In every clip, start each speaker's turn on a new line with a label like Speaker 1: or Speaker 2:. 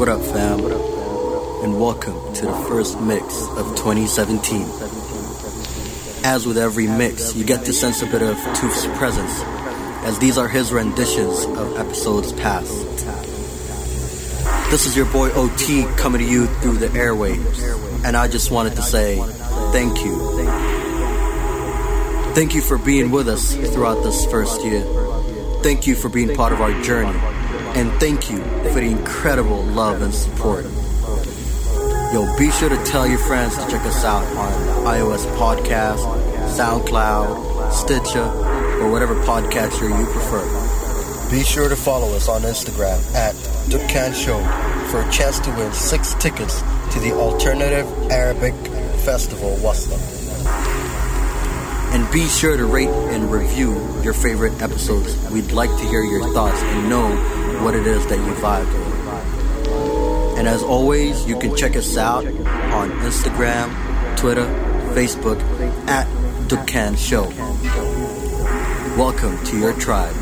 Speaker 1: What up, fam? And welcome to the first mix of 2017. As with every mix, you get to sense a bit of Toof's presence, as these are his renditions of episodes past. This is your boy OT coming to you through the airwaves, and I just wanted to say thank you. Thank you for being with us throughout this first year. Thank you for being part of our journey. And thank you for the incredible love and support. Yo, be sure to tell your friends to check us out on iOS Podcast, SoundCloud, Stitcher, or whatever podcatcher you prefer. Be sure to follow us on Instagram at Dukkan Show for a chance to win six tickets to the Alternative Arabic Festival Wasla. Be sure to rate and review your favorite episodes. We'd like to hear your thoughts and know what it is that you vibe with. And as always, you can check us out on Instagram, Twitter, Facebook at Dukkan Show. Welcome to your tribe.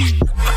Speaker 2: Mm-hmm.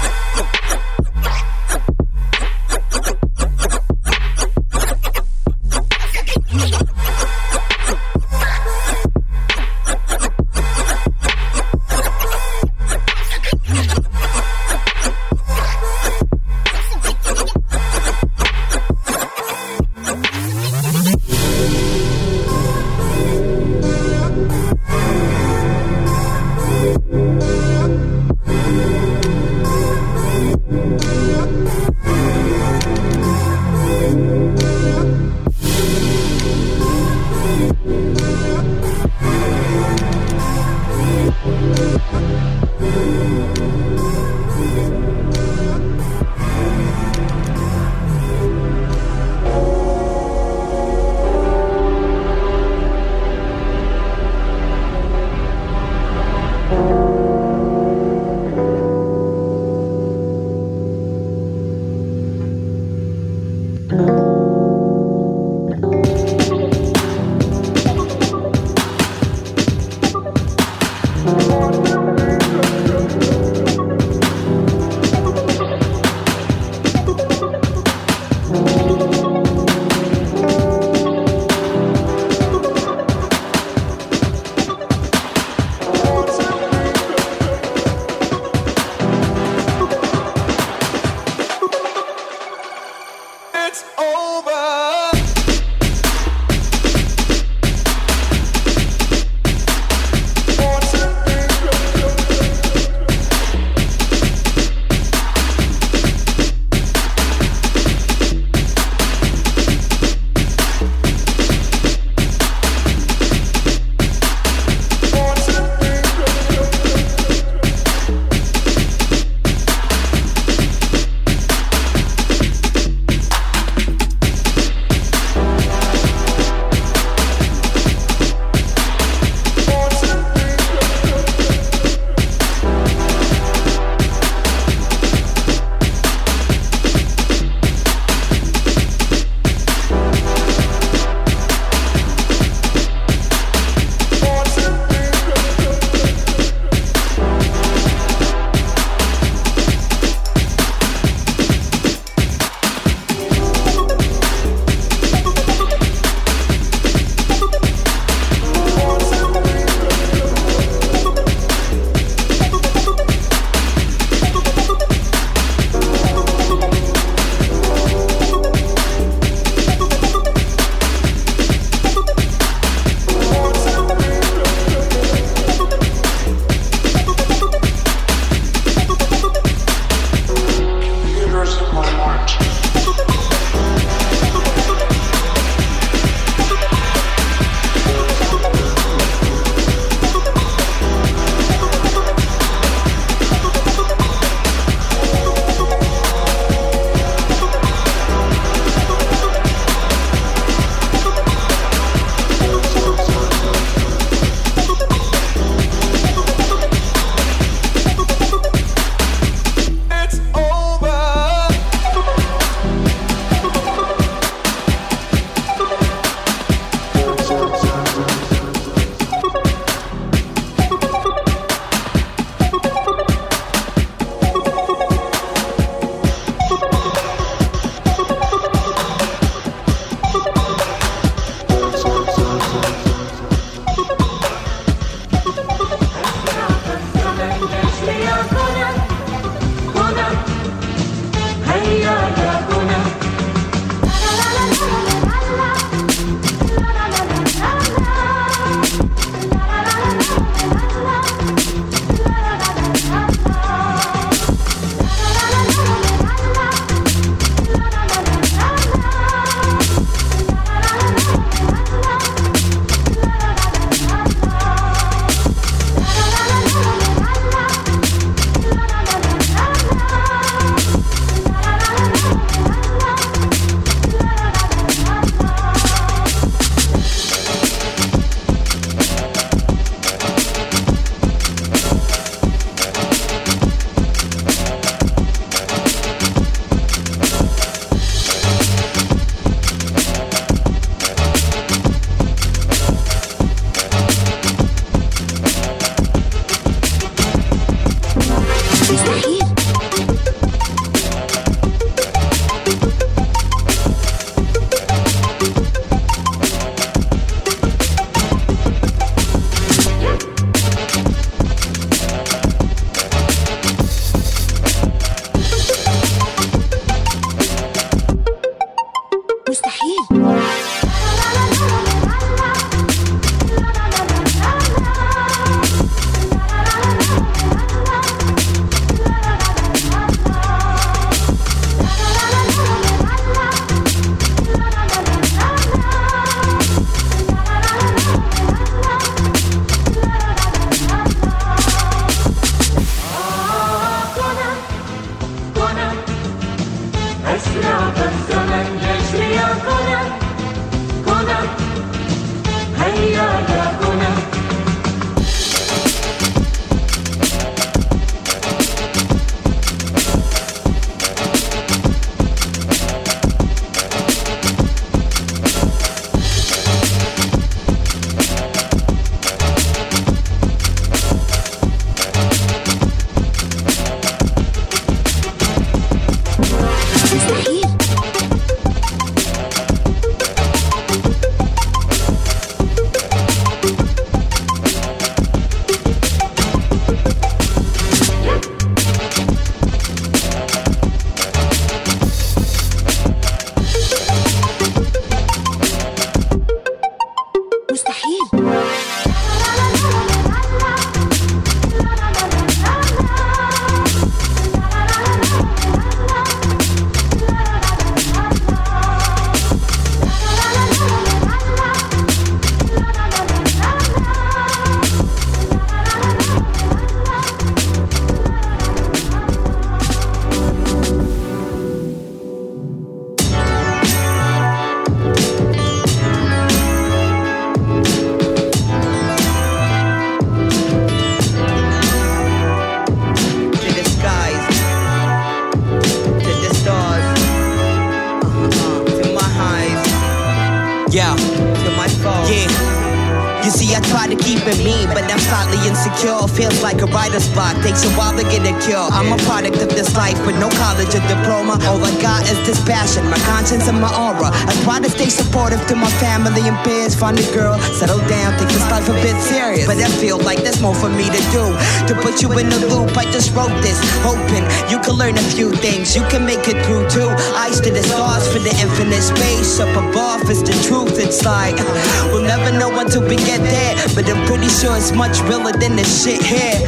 Speaker 2: Family and peers. Find a girl, settle down, take this life a bit serious. But I feel like there's more for me to do. To put you in the loop, I just wrote this, hoping you can learn a few things. You can make it through too. Eyes to the stars for the infinite space up above is the truth. It's like uh, we'll never know until we get there, but I'm pretty sure it's much realer than the shit here.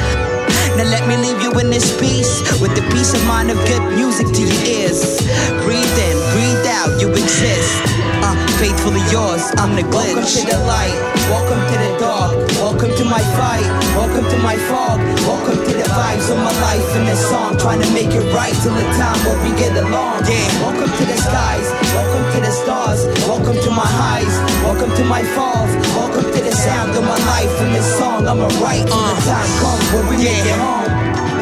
Speaker 2: Now let me leave you in this peace with the peace of mind of good music to your ears. Breathe in, breathe out, you exist. Uh, faithfully yours, I'm the glitch. Welcome to the light, welcome to the dark, welcome to my fight, welcome to my fog, welcome to the vibes of my life in this song. Trying to make it right till the time where we get along. Yeah, welcome to the skies, welcome to the stars, welcome to my highs, welcome to my falls, welcome to the sound of my life in this song. I'ma write till the time comes where we make it home.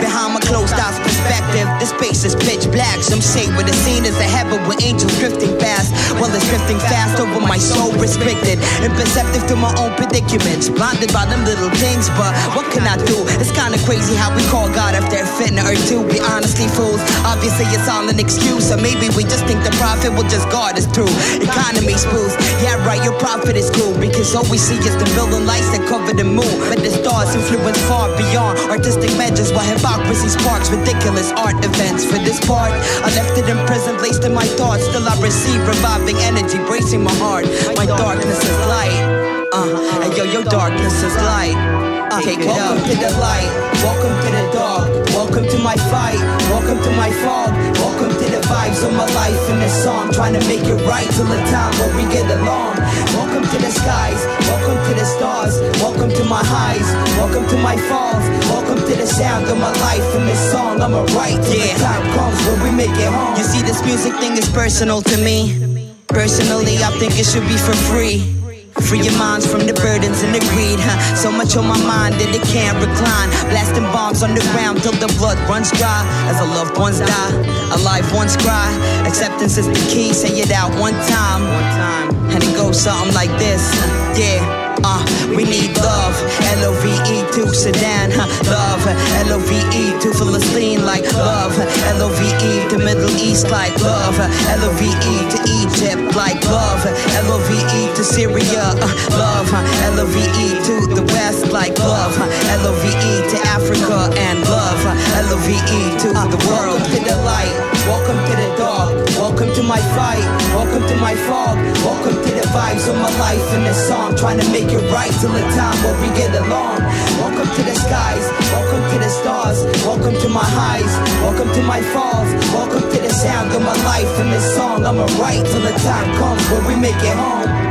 Speaker 2: Behind my closed eyes perspective, the space is pitch black. Some say where the scene is a heaven with angels drifting fast. Well, it's drifting fast over my soul, restricted and perceptive to my own predicaments. Blinded by them little things, but what can I do? It's kinda crazy how we call God if they're fitting or to be honestly fools. Obviously, it's all an excuse, or maybe we just think the prophet will just guard us through. Economy spools, yeah, right, your prophet is cool because all we see is the building lights that cover the moon. But the stars influence far beyond artistic measures while hypocrisy sparks ridiculous art events. For this part, I left it in prison, laced in my thoughts. Still, I receive reviving energy, bracing my heart. My darkness is light. Uh, and yo, your darkness is light. Uh, take it welcome up. to the light, welcome to the dark, welcome to my fight, welcome to my fog, welcome to the vibes of my life in this song. Trying to make it right till the time where we get along. Welcome to the skies, welcome to the stars, welcome to my highs, welcome to my falls, welcome to the sound of my life in this song. I'ma write till yeah. the time comes where we make it home. You see, this music thing is personal to me. Personally, I think it should be for free. Free your minds from the burdens and the greed, huh? So much on my mind that it can't recline. Blasting bombs on the ground till the blood runs dry. As our loved ones die, our life once cry. Acceptance is the key, say it out one time. One time. And it goes something like this, yeah. Uh, we need love, L-O-V-E to Sudan, huh? love, L-O-V-E to Palestine like love, L-O-V-E to Middle East like love, L-O-V-E to Egypt like love, L-O-V-E to Syria, uh, love, L-O-V-E to the West like love, L-O-V-E to Africa and love, L-O-V-E to the world. Welcome to the light, welcome to the dark, welcome to my fight, welcome to my fog, welcome to the vibes of my life in this song, trying to make it right till the time where we get along. Welcome to the skies, welcome to the stars, welcome to my highs, welcome to my falls, welcome to the sound of my life in this song. I'ma write till the time comes where we make it home.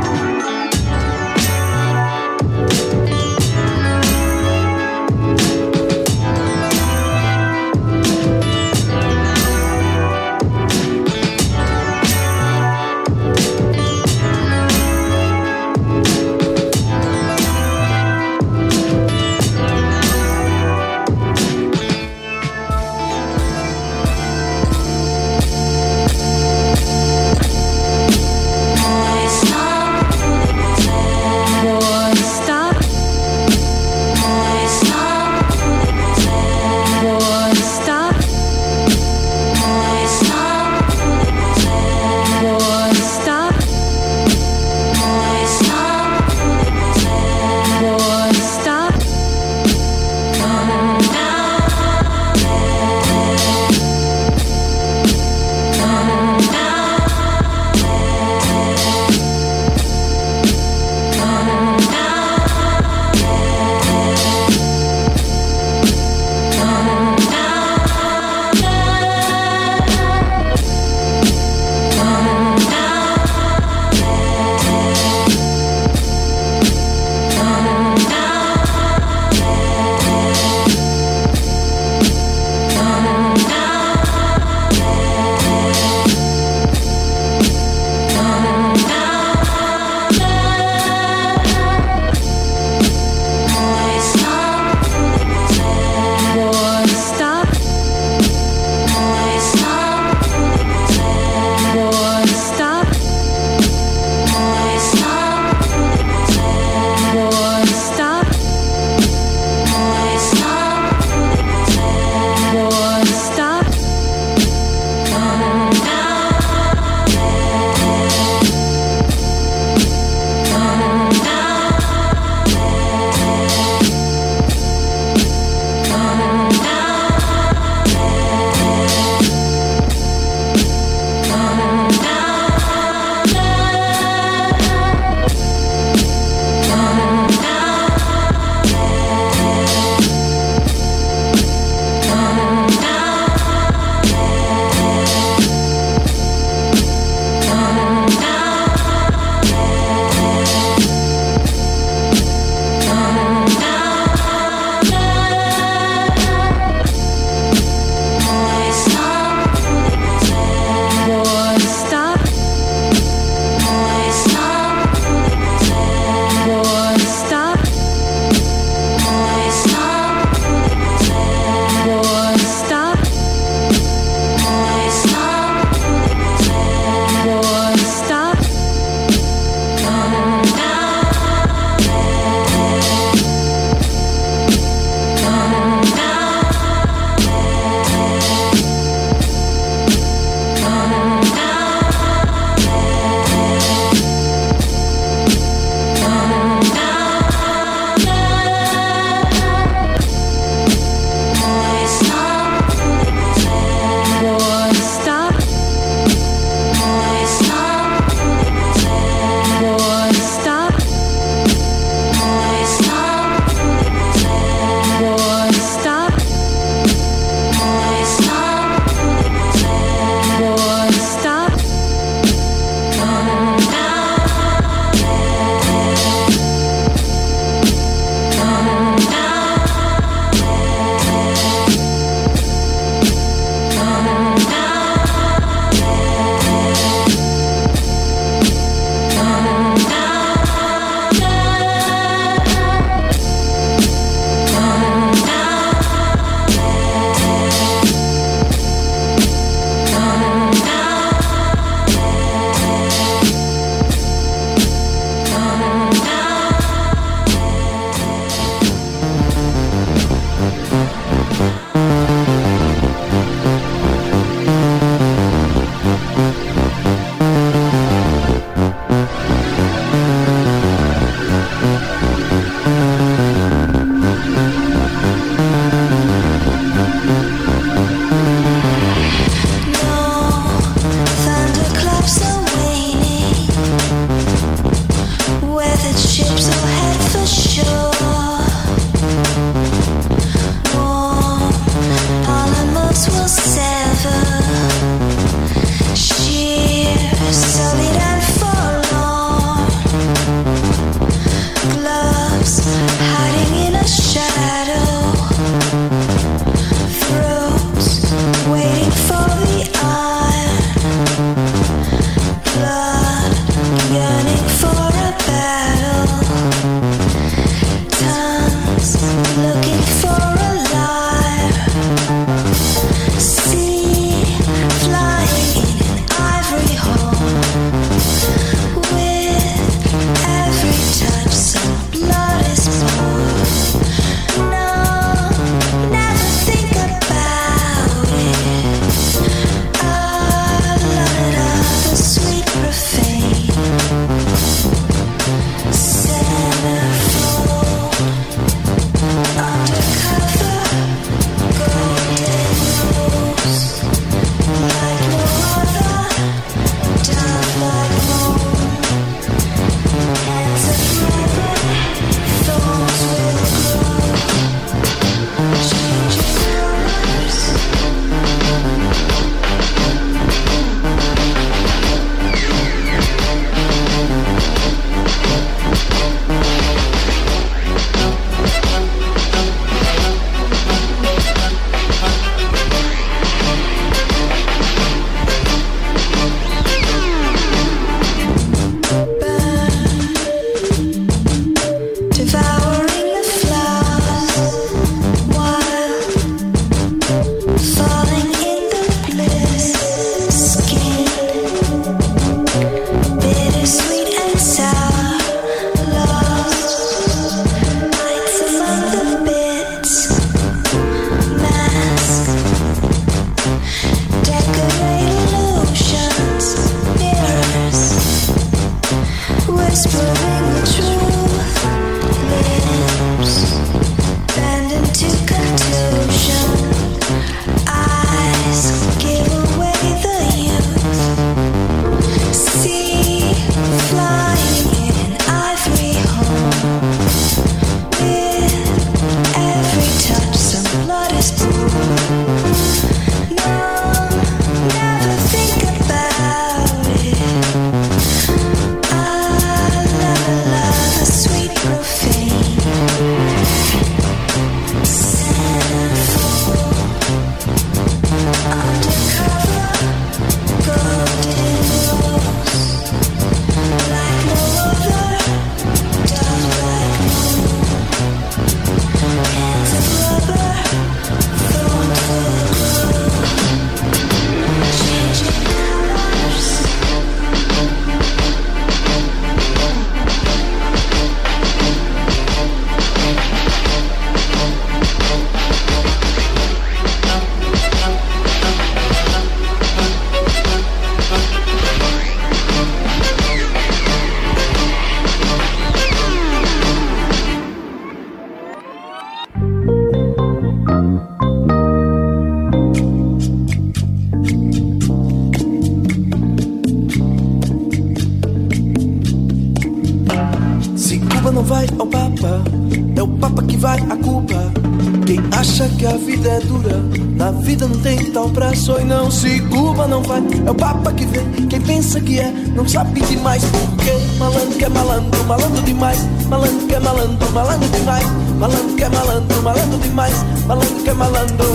Speaker 3: Não sabe demais. Porque malandro que é malandro, malandro demais. Malandro que é malandro, malandro demais. Malandro que é malandro, malandro demais. Malandro que é malandro.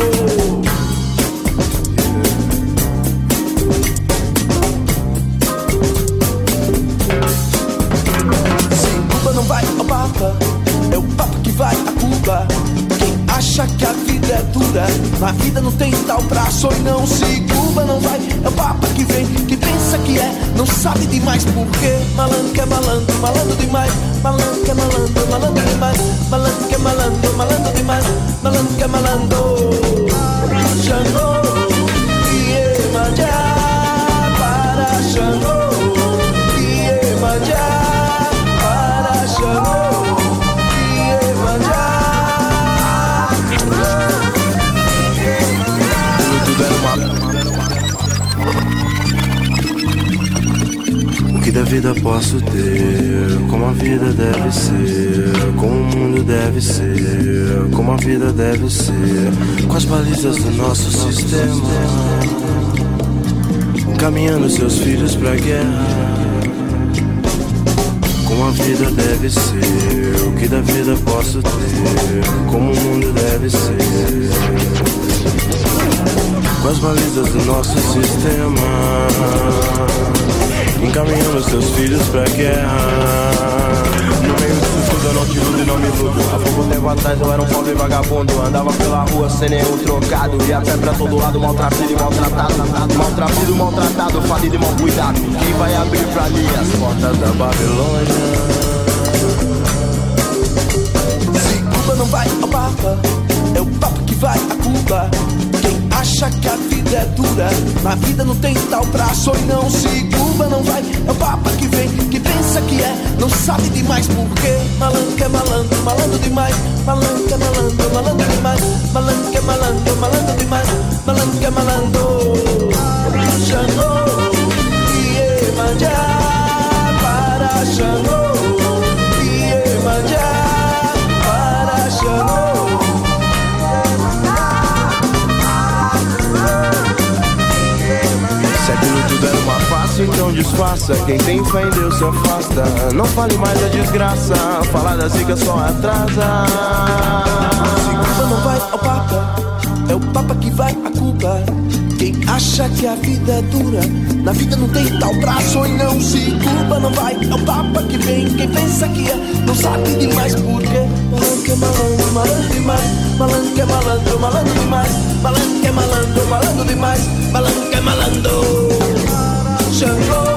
Speaker 3: Se Cuba não vai ao Papa, é o Papa que vai a Cuba. Quem acha que a vida é dura, na vida não tem tal prazo e não se sabe demais porque malandro que é malandro, malandro demais. Malandro que é malandro, malandro demais. Malandro que é malandro, malandro demais. Malandro que é malandro.
Speaker 4: Da vida posso ter? Como a vida deve ser, como o mundo deve ser, como a vida deve ser, com as balizas do nosso sistema, caminhando seus filhos pra guerra. Como a vida deve ser, o que da vida posso ter, como o mundo deve ser com as balizas do nosso sistema, encaminhando seus filhos pra guerra. No meio disso tudo eu não te iludo e não me iludo. Há pouco tempo atrás eu era um pobre vagabundo. Andava pela rua sem nenhum trocado. E até pra todo lado, maltrapilho e maltratado. Maltrapilho, maltratado, falido e mal cuidado. Quem vai abrir pra mim as portas da Babilônia?
Speaker 3: Se Cuba não vai ao Papa, é o Papa que vai a Cuba acha que a vida é dura. Na vida não tem tal prazo e não se curva, não vai. É o papa que vem, que pensa que é, não sabe demais porque malandro é malandro, malandro demais. Malandro é malandro, malandro demais. Malandro é malandro, malandro demais. Malandro é malandro. Xangô, Iemanjá, para Xangô,
Speaker 4: face, então disfarça. Quem tem fé em Deus se afasta. Não fale mais da desgraça, falar da zica só atrasa.
Speaker 3: Cuba não vai ao Papa, é o Papa que vai a Cuba. Quem acha que a vida é dura, na vida não tem tal braço e não se Cuba não vai, é o Papa que vem. Quem pensa que é, não sabe demais porque malandro que é malandro, malandro demais. Malandro que é malandro, malandro demais. Malandro que é malandro, malandro demais. Malandro que é malandro. 绽放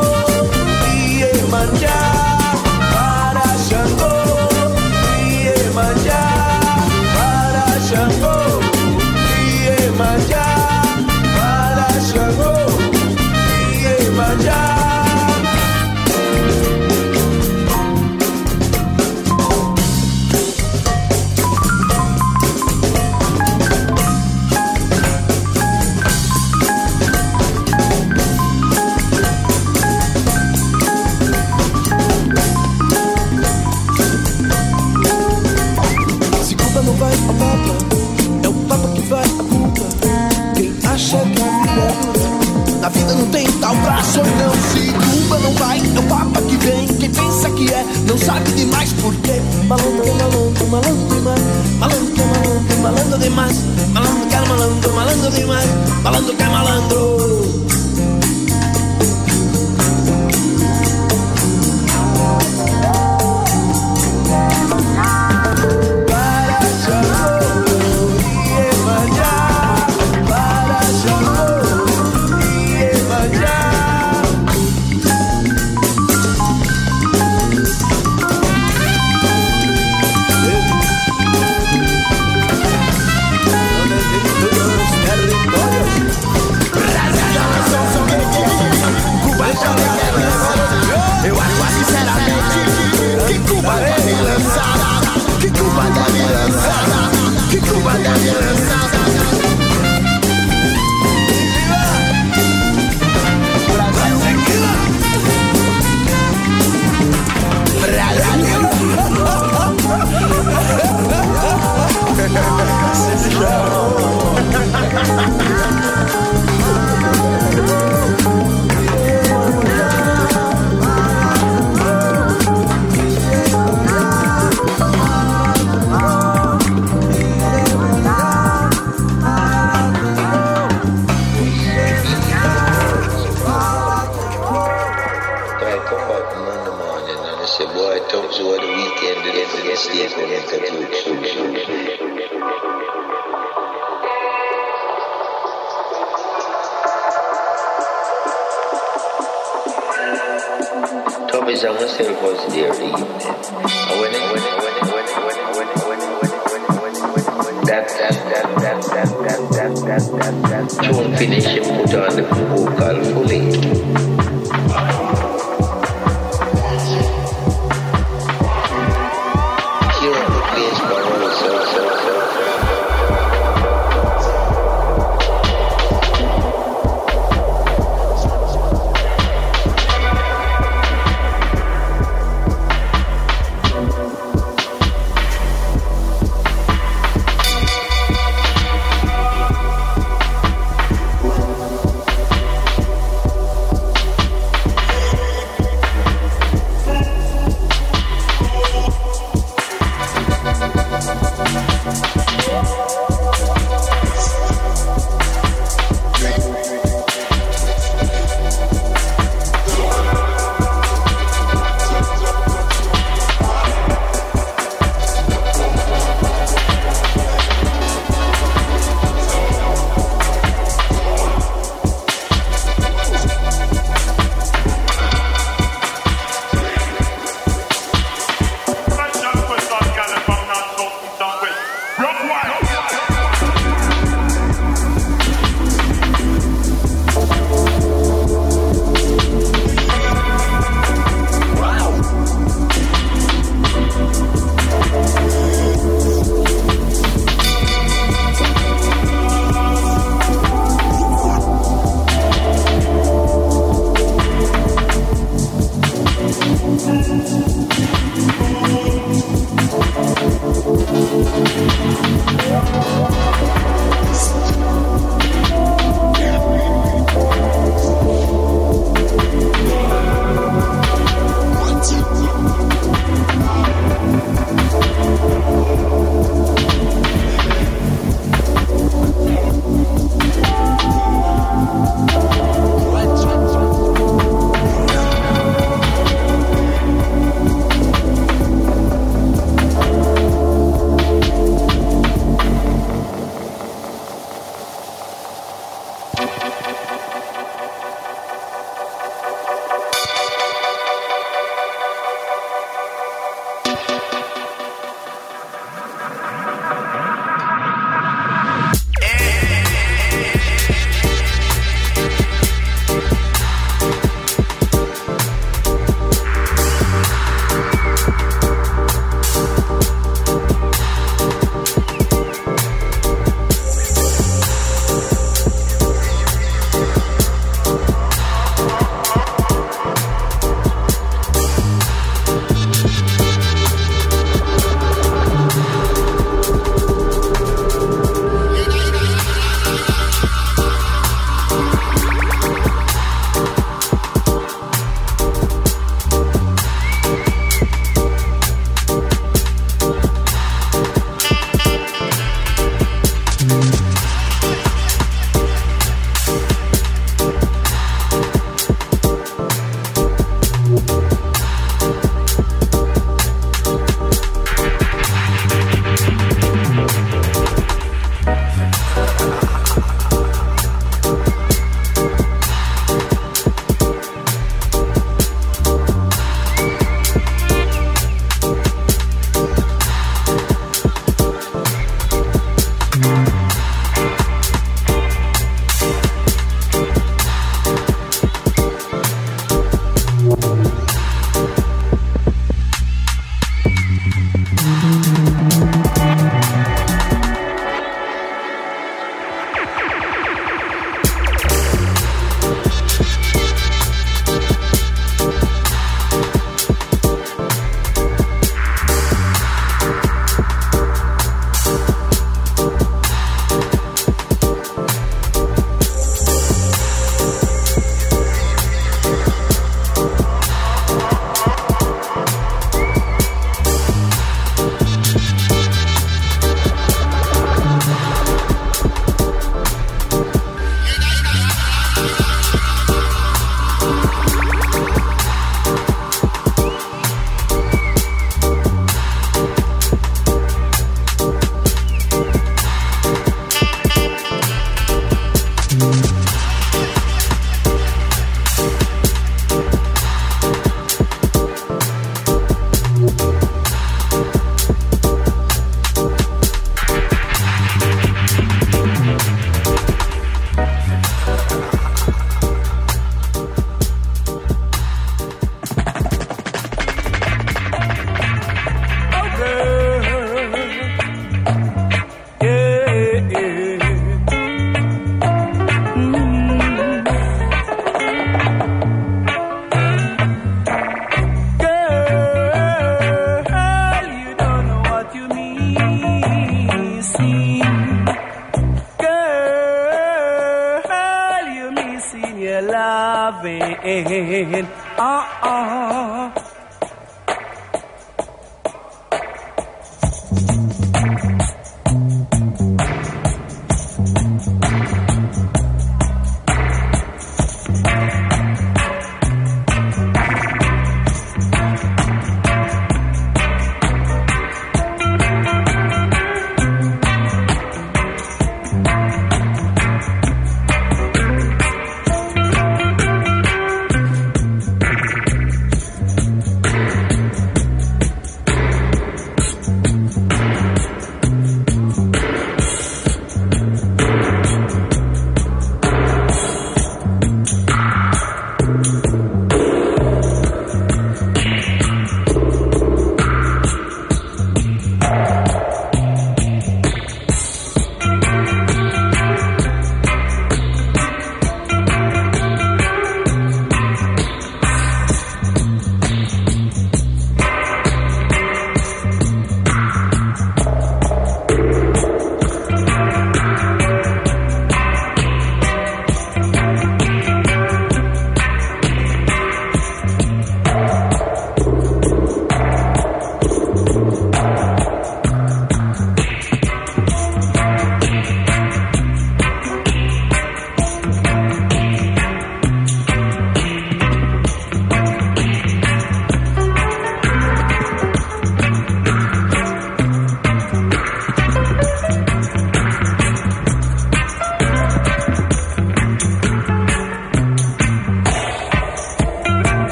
Speaker 3: hey, hey, hey, hey.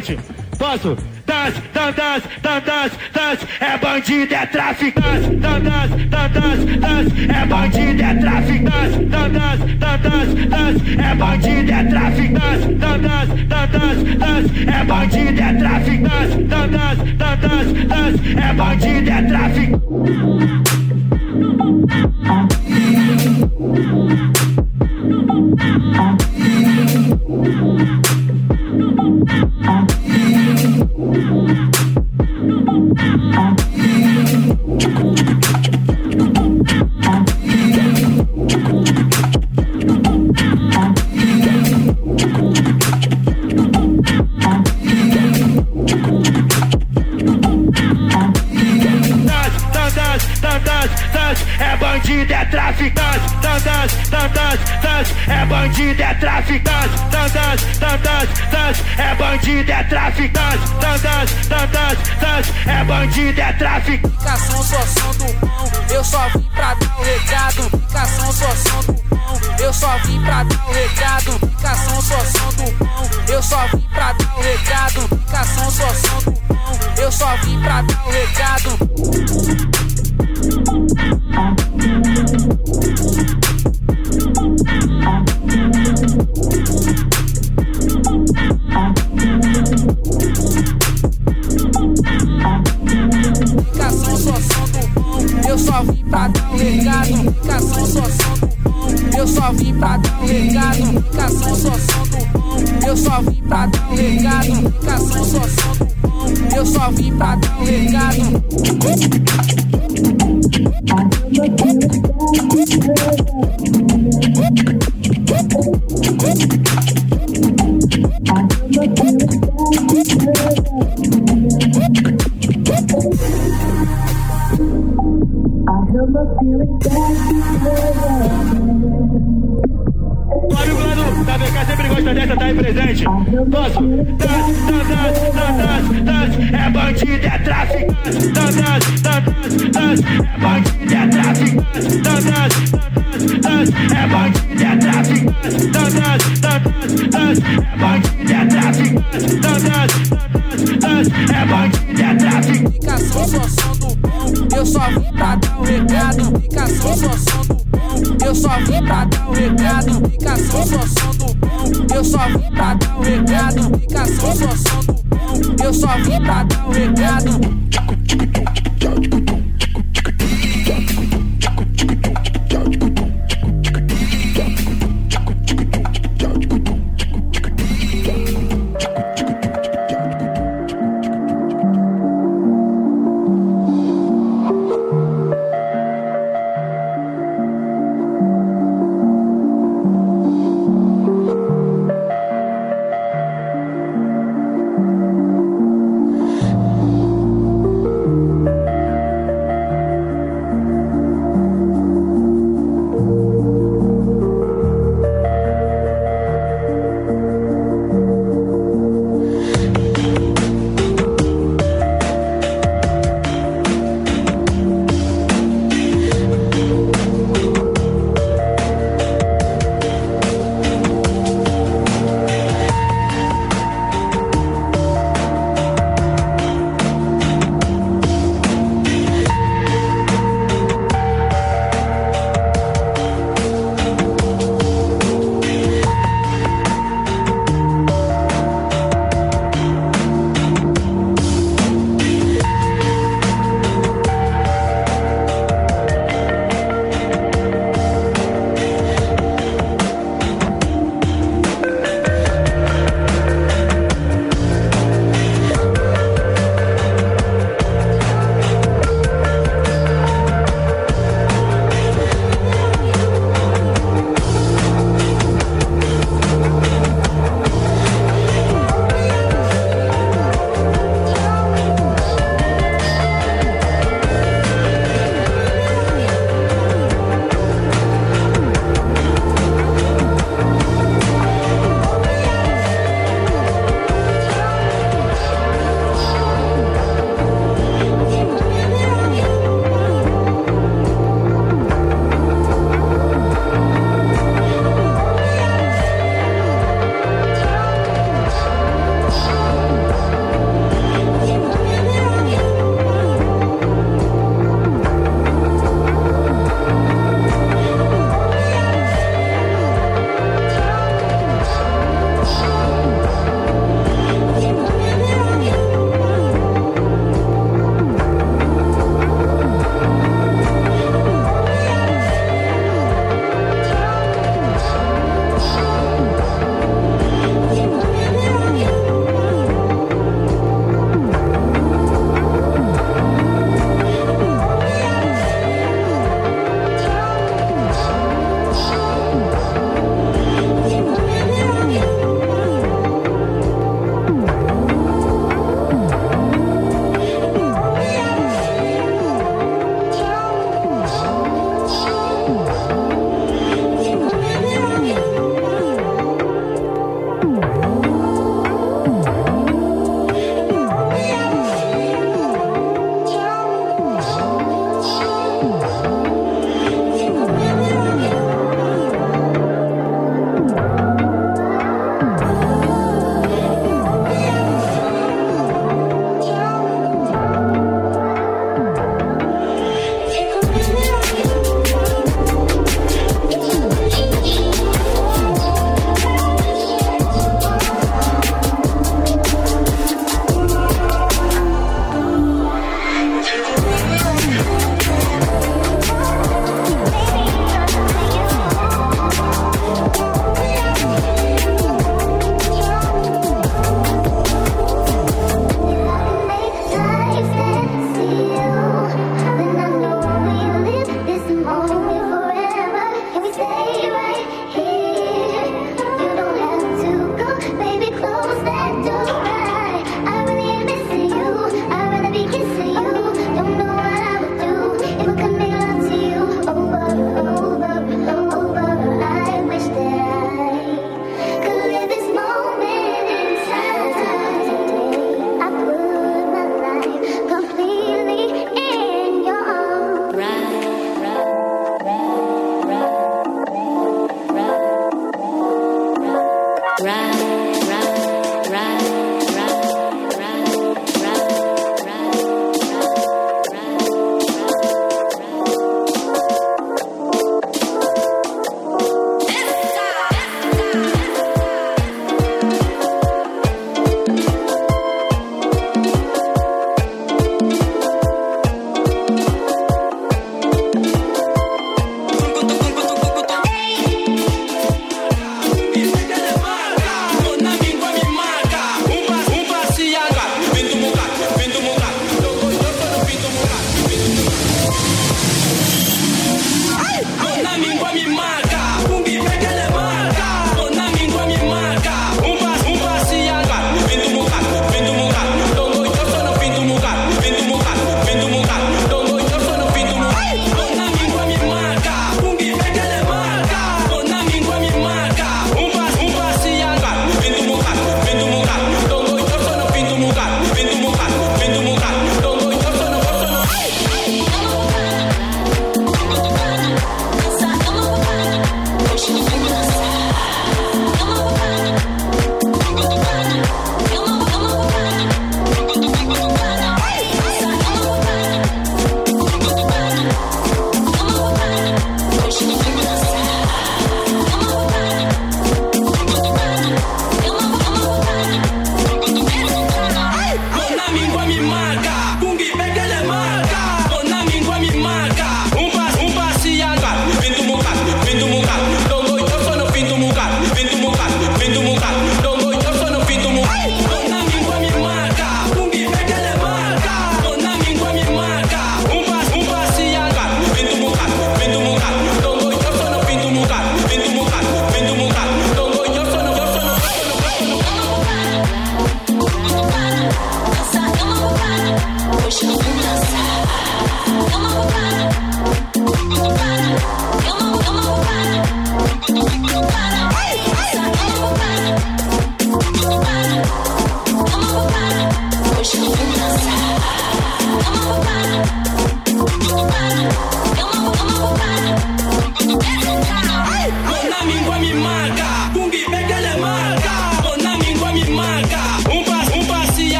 Speaker 3: frente.
Speaker 5: Posso?
Speaker 6: Das, dandas, dandas, dandas, é bandido, é traficante. Dandas, dandas, dandas, é bandido, é traficante. Dandas, dandas, dandas, é bandido, é traficante. Dandas, dandas, dandas, é bandido, é traficante. Dandas, dandas, dandas, é bandido, é traficante. Bandido, é traficante, tantas, tantas, tantas, é bandido, é traficante, tantas, tantas, tantas, é bandido, é traficante.
Speaker 5: Ficação só som do pão, eu só vim pra dar o recado. Ficação só som do pão, eu só vim pra dar o recado. Ficação só som do pão, eu só vim pra dar o recado. Ficação só som do pão, eu só vim pra dar o recado.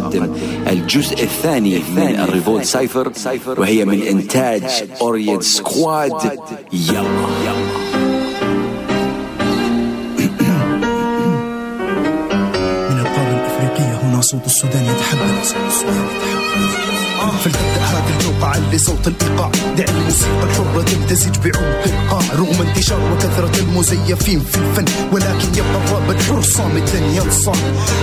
Speaker 7: أقدم الجزء الثاني من الريفولت سايفر وهي من إنتاج أوريد سكواد يلا.
Speaker 8: من القارة الإفريقية هنا صوت السودان يتحدث صوت السودان يتحدث. فلتبدأ هذه الجوقة علي صوت الإيقاع. دع الموسيقى الحرة تمتزج بعمق القاع رغم انتشار وكثرة المزيفين في الفن ولكن يبقى الراب الحر صامت لن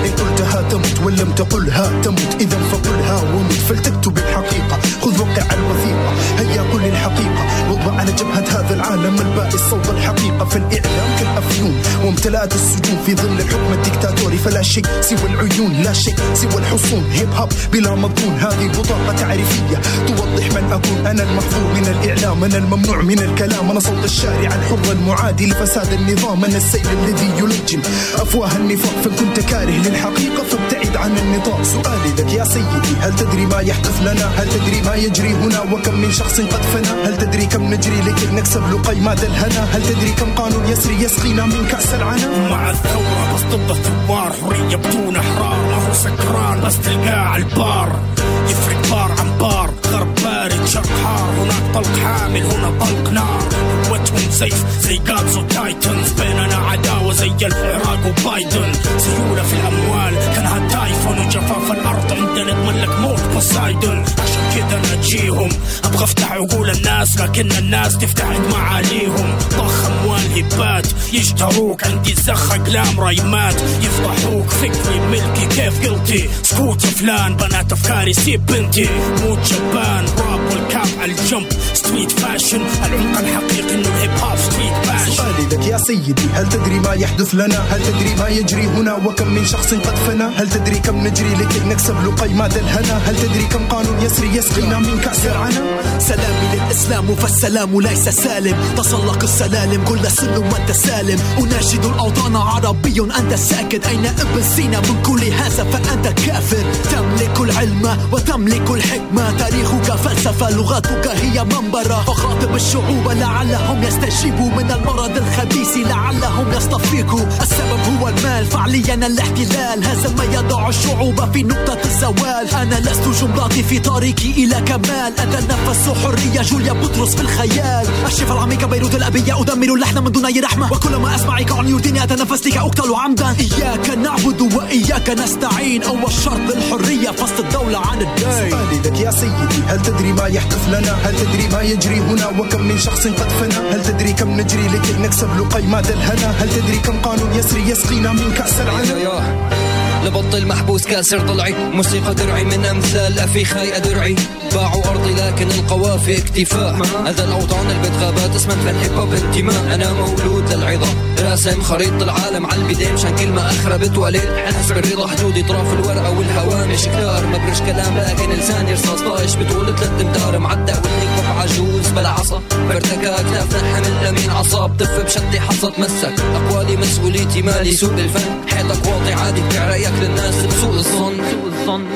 Speaker 8: إن قلتها تمت ولم تقلها تمت. إذا فقلها ومت فلتكتب الحقيقة خذ وقع الوثيقة هيا قل الحقيقة وضع على جبهة هذا العالم البائس صوت الحقيقة فالإعلام كالأفيون. وامتلأت السجون في ظل الحكم الدكتاتوري فلا شيء سوى العيون لا شيء سوى الحصون. هيب هاب بلا مضمون هذه بطاقة تعريفية. توضح من أكون أنا المحظور من الإعلام أنا الممنوع من الكلام. أنا صوت الشارع الحر المعادي لفساد النظام أنا السيل الذي يلجم. أفواه النفاق فإن كنت كاره للحقيقة فابتعد عن النطاق. سؤالي لك يا سيدي هل تدري ما يحدث لنا؟ هل تدري ما يجري هنا؟ وكم من شخص قد فنى؟ هل تدري كم نجري لكي نكسب لقيمات الهنا هل تدري كم قانون يسري يسقينا من كأس العنا؟
Speaker 9: مع الثورة بس ضد الثوار حرية بدون أحرار. ما هو سكران بس تلقاه على البار. يفرق بار عن بار غرب بارد شرق حار هناك طلق حامل هنا طلق نار. سيف زي جادز وتايتنز بيننا عداوة زي العراق وبايدن سيولة في الأموال كانها تايفون وجفاف الأرض عندنا اضمن لك موت بوسايدن عشان كذا نجيهم أبغى أفتح عقول الناس لكن الناس تفتح عند معاليهم ضخ أموال هبات يشتروك عندي زخ أقلام رايمات يفضحوك فكري ملكي كيف قلتي سكوت فلان بنات أفكاري سيب بنتي موت شبان راب والكاب على الجنب ستريت فاشن العمق الحقيقي انه الهيب هوب ستريت فاشن
Speaker 8: سؤالي لك يا سيدي هل تدري ما يحدث لنا؟ هل تدري ما يجري هنا؟ وكم من شخص قد فنى؟ هل تدري كم نجري لكي نكسب لقيمات الهنا هل تدري كم قانون يسري يسقينا من كأس العنا
Speaker 10: سلامي للإسلام فالسلام ليس سالم. تسلق السلالم كل سن وأنت سالم. أناشد الأوطان عربي أنت ساكت. أين ابن سينا؟ من كل هذا فأنت كافر. تملك العلم وتملك الحكمة. تاريخك فلسفة لغتك هي منبرة فخاطب الشعوب لعلهم يستجيبوا من المرض الخبيث لعلهم يستفيقوا. السبب هو المال فعليا الاحتلال. هذا ما يضع الشعوب في نقطة الزوال. أنا لست جملاتي في طريقي إلى كمال. أتنفس حرية جوليا بطرس في الخيال. الشفا العميق بيروت الأبية أدمر اللحن من دون أي رحمة. وكلما أسمعك عن يرديني أتنفس لك أقتل عمدا. إياك نعبد وإياك نستعين. أول شرط للحرية فصل الدولة عن الدين.
Speaker 8: سؤالي لك يا سيدي هل تدري ما يحدث لنا؟ هل تدري ما يجري هنا وكم من شخص قد فنى. هل تدري كم نجري لكي نكسب لقيمات الهنا هل تدري كم قانون يسري يسقينا من كأس العنا
Speaker 11: لبطل محبوس كاسر ضلعي موسيقى درعي من أمثال افيخاي ادرعي باعوا أرضي لكن القوافي اكتفاء. هذا الأوطان اللي بتغابات اسمنت للهيب هوب انتماء. أنا مولود للعظام راسم خريطة العالم. على البداية مشان كلمة أخرى بتولد حسب الرضا حدود إطراف الورقة والهوامش كتار ما برش كلام لكن لساني رصاص طايش بتقول ثلاث امتار معدى والنيك عجوز بلا عصا. برتكا اكتافنا حمل لمين عصاب. طف بشدي حصى تمسك أقوالي مسؤوليتي مالي سوق الفن حيطك واطي عادي بيع رايك للناس بسوء الظن.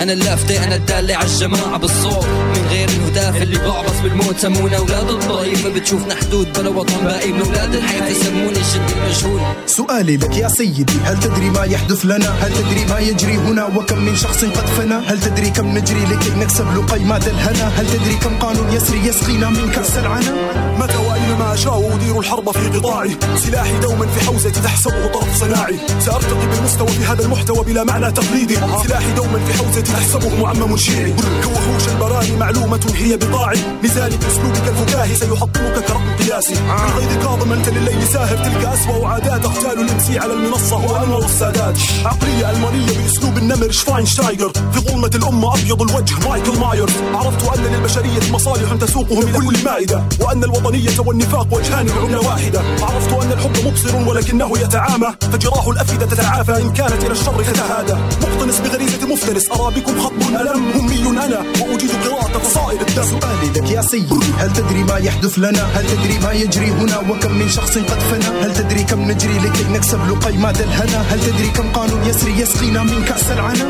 Speaker 11: أنا اللافتة أنا الدالة على الجماعة بالصوت. من غير الهداف اللي بعبص بالموت سمونا أولاد الطايف ما بتشوفنا حدود بلا وطن باقي من أولاد الحيف يسموني الجن المجهول.
Speaker 8: سؤالي لك يا سيدي هل تدري ما يحدث لنا؟ هل تدري ما يجري هنا؟ وكم من شخص قد فنى؟ هل تدري كم نجري لكي نكسب لقيمات الهنا هل تدري كم قانون يسري يسقينا من كأس العنا؟
Speaker 12: متى وأينما أشاء أدير الحرب في قطاعي؟ سلاحي دوما في حوزتي تحسبه طرف صناعي. سأرتقي بالمستوى في هذا المحتوى بلا معنى تقليدي. سلاحي دوما في حوزتي تحسبه معمم شيعي. كوهوش البراني معلومة هي بضاعي لذلك أسلوبك الفكاهي سيحطمك كرقم قياسي من غير كاظم انت لليل ساهر تلقى اسوء وعادات اختال الامسي على المنصة وانور السادات عقلية ألمانية بأسلوب النمر شفاين شتايجر في ظلمة الأمة أبيض الوجه مايكل مايرز. عرفت أن للبشرية مصالح تسوقهم إلى كل مائدة وأن الوطنية والنفاق وجهان عمله واحدة. عرفت أن الحب مبصر ولكنه يتعامى. فجراه الافئده تتعافى إن كانت إلى الشر تتهادى. مقتنص بغريزة مفترس ارى بكم خط الم همي أنا واجيد قراءة فصائل الدم.
Speaker 8: سؤالي لك يا سيدي هل تدري ما يحدث لنا؟ هل تدري ما يجري. هنا وكم من شخص قد فنى. هل تدري كم نجري لكي نكسب لقيمات الهنا هل تدري كم قانون يسري يسقينا من كأس العنا؟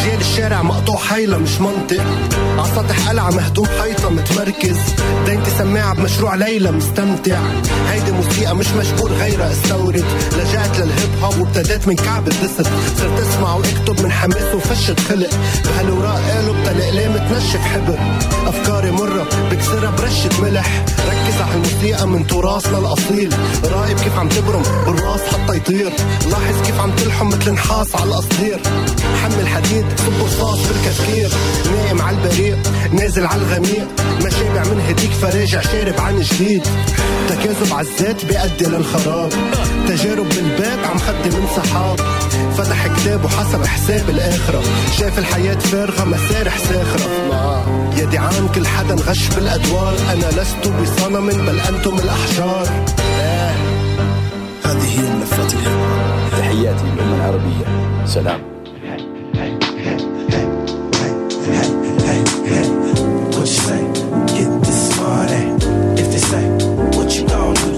Speaker 13: أجيال الشارع مقطوع حيلة مش منطق. عسطح قلعة مهدوم حيطة متمركز. دينتي سماعة بمشروع ليلى مستمتع. هيدي موسيقى مش مجبور غيرها استورد. لجأت للهيب هوب وابتديت من كعب الدست صرت اسمع واكتب من حماس وفشة خلق بهالوراق قالوا بتلقلام تنشف حبر. أفكاري مرة بكسرها برشة ملح. ركز على الموسيقى من تراثنا الاصيل راقب كيف عم تبرم بالراس حتى يطير. لاحظ كيف عم تلحم مثل نحاس على القصدير. حمل حديد صب رصاص بالكشكير نايم على البريق نازل على الغميق. ما شابع من هديك فراجع شارب عن جديد. تكاذب عالذات بيؤدي للخراب تجارب بالبيت عم خدي من سحاب فتح كتاب وحسب حساب الآخرة. شاف الحياة فارغة مسارح ساخرة يدي عن كل حدا غش بالأدوار. أنا لست بصنم بل أنتم الأحجار. آه.
Speaker 8: هذه هي ملفات
Speaker 7: تحياتي للأمة العربية. سلام.
Speaker 3: Hey, hey, what you say? Get this money. If they say, what you gonna do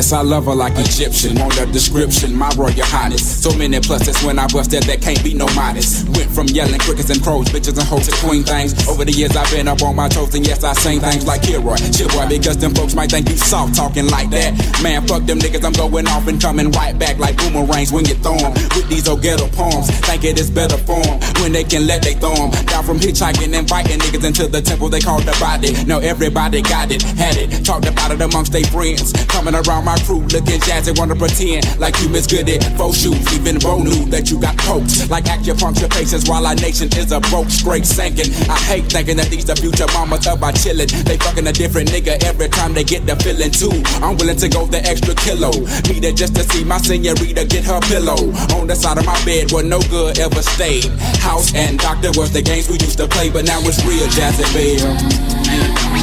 Speaker 14: yes, I love her like Egyptian. Want a description, my royal highness. So many pluses when I busted that can't be no modest. Went from yelling crickets and crows, bitches and hoes to queen things. Over the years I've been up on my toes and yes I sing things like Kilroy, boy, because them folks might think you soft talking like that. Man, fuck them niggas, I'm going off and coming right back like boomerangs when you throw 'em. With these old ghetto poems, think it is better form when they can let they throw 'em. Down from hitchhiking and fighting niggas into the temple they call the body. Now everybody got it, had it, talked about it amongst their friends. Coming around my crew looking jazzy, wanna pretend like you Miss Goody. Faux shoes, even Bo knew that you got poked. Like acupuncture patients while our nation is a broke, straight sinking. I hate thinking that these the future mamas of our chillin'. They fucking a different nigga every time they get the feeling too. I'm willing to go the extra kilo. Need it just to see my senorita get her pillow. On the side of my bed where no good ever stayed. House and doctor was the games we used to play, but now it's real jazzy babe.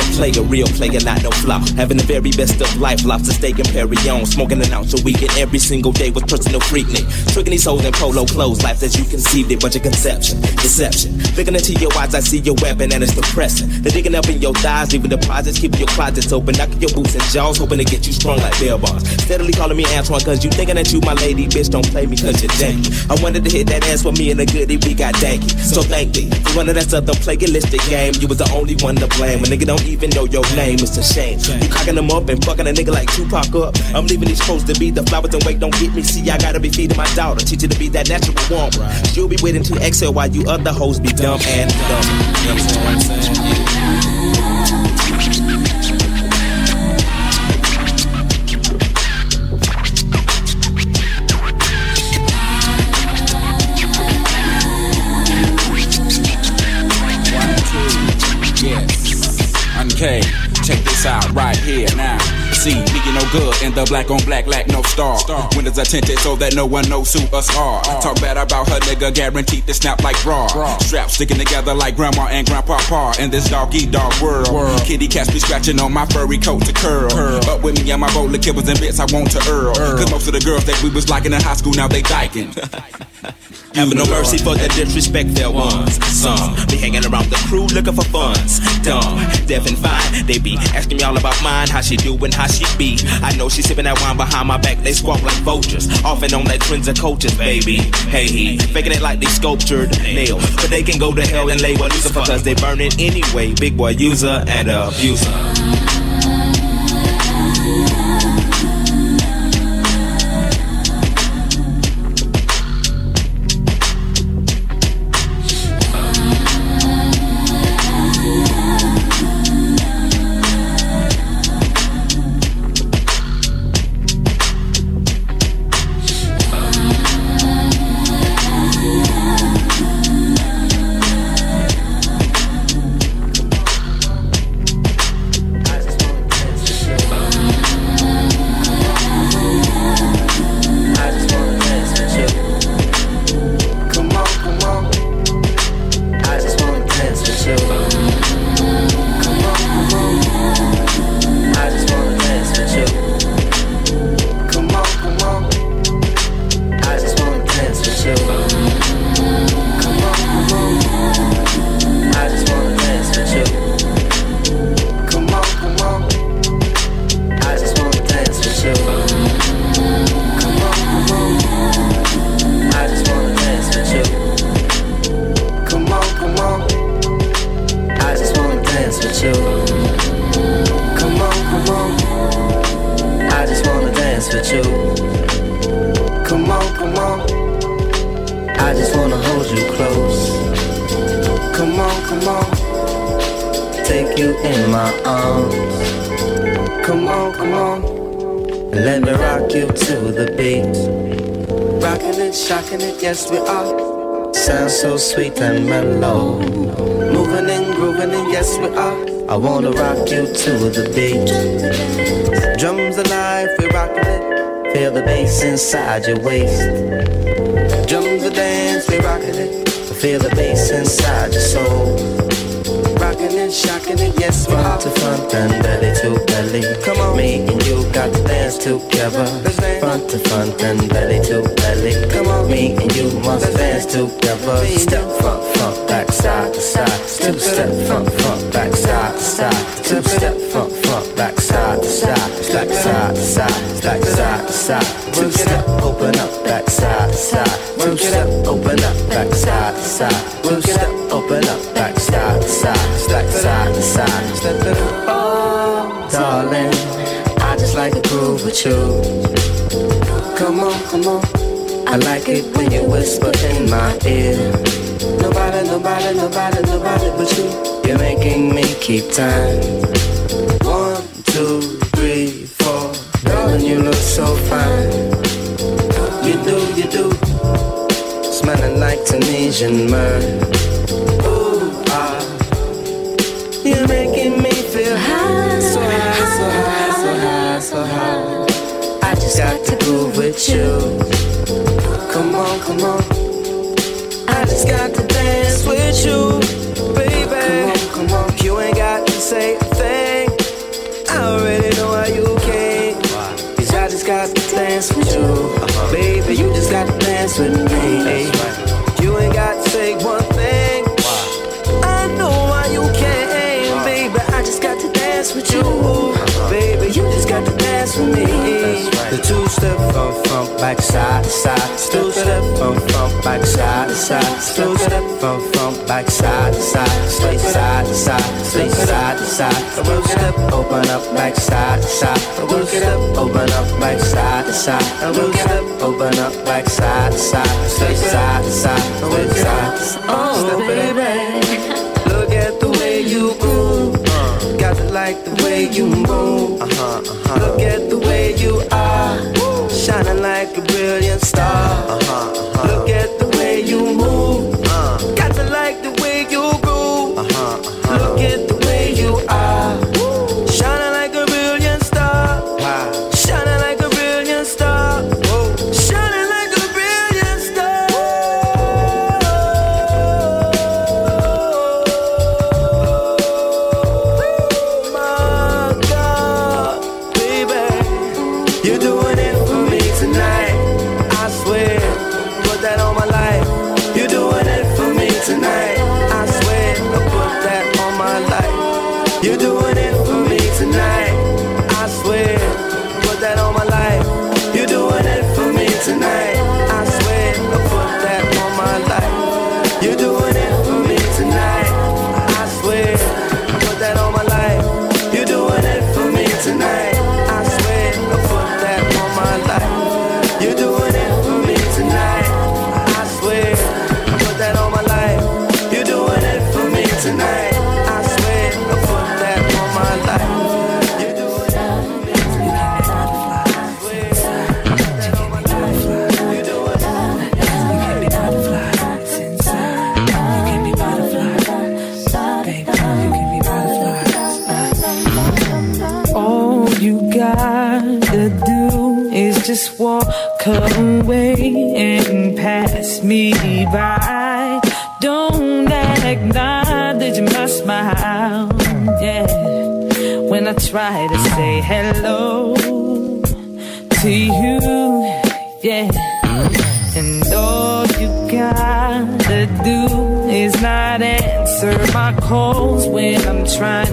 Speaker 15: See, player, real player, not no flop. Having the very best of life, lobster steak and Perry on. Smoking an ounce a week and every single day with personal freaknik. Tricking these hoes in polo clothes, life as you conceived it, but your conception, deception. Looking into your eyes, I see your weapon and it's depressing. They're digging up in your thighs, leaving deposits, keeping your closets open, knocking your boots and jaws, hoping to get you strong like bell bars. Steadily calling me Antwan, cause you thinking that you my lady, bitch, don't play me cause you're janky. I wanted to hit that ass for me and the goodie, we got danky. So thank thee for running that don't play game. You was the only one to blame. A nigga don't even know your name, is a shame. You cocking them up and fucking a nigga like Tupac up. I'm leaving these folks to be the flowers and wait, don't get me. See, I gotta be feeding my daughter, teach her to be that natural woman. She'll be waiting to exhale while you other hoes be dumb and dumb. You know what I'm saying?
Speaker 14: Okay, check this out right here now. See, me no good in the black on black lack no star. Windows are tinted so that no one knows who us are. Talk bad about her nigga, guaranteed to snap like raw. Straps sticking together like grandma and grandpa par in this doggy dog world. Kitty cats be scratching on my furry coat to curl. Up with me and my bowl of kibbles and bits I want to earl. Cause most of the girls that we was liking in high school now they dyking.
Speaker 15: Having no mercy for the disrespect there ones. Some be hanging around the crew looking for funds. Dumb, deaf and fine. They be asking me all about mine, how she doing, how she be. I know she sipping that wine behind my back. They squawk like vultures, off and on that twins and coaches, baby. Hey, faking it like they sculptured nails, but they can go to hell and label Lucifer cause they it anyway. Big Boi user and abuser.
Speaker 16: Time. One, two, three, four. Darling, you look so fine. You do, you do. Smelling like Tunisian myrrh. hallucinate. Right. You ain't got
Speaker 17: to say one thing. Wow. I know why you can't, baby. I just got to dance with you, uh-huh. baby. You just got to dance with me bum bum back side side, still to the bum bum back side side, still step, the bum bum back side side, straight side side, straight side side. I will step, open up back side side, I will step, open up back side side, I will step, open up back side side, straight side side, straight side. Oh baby, look at the way you move got to like the way you move. Uh-huh, uh-huh. Look at the way you are star. Uh-huh, uh-huh. Look at the way you move.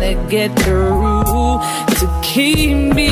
Speaker 17: To
Speaker 5: get through to keep me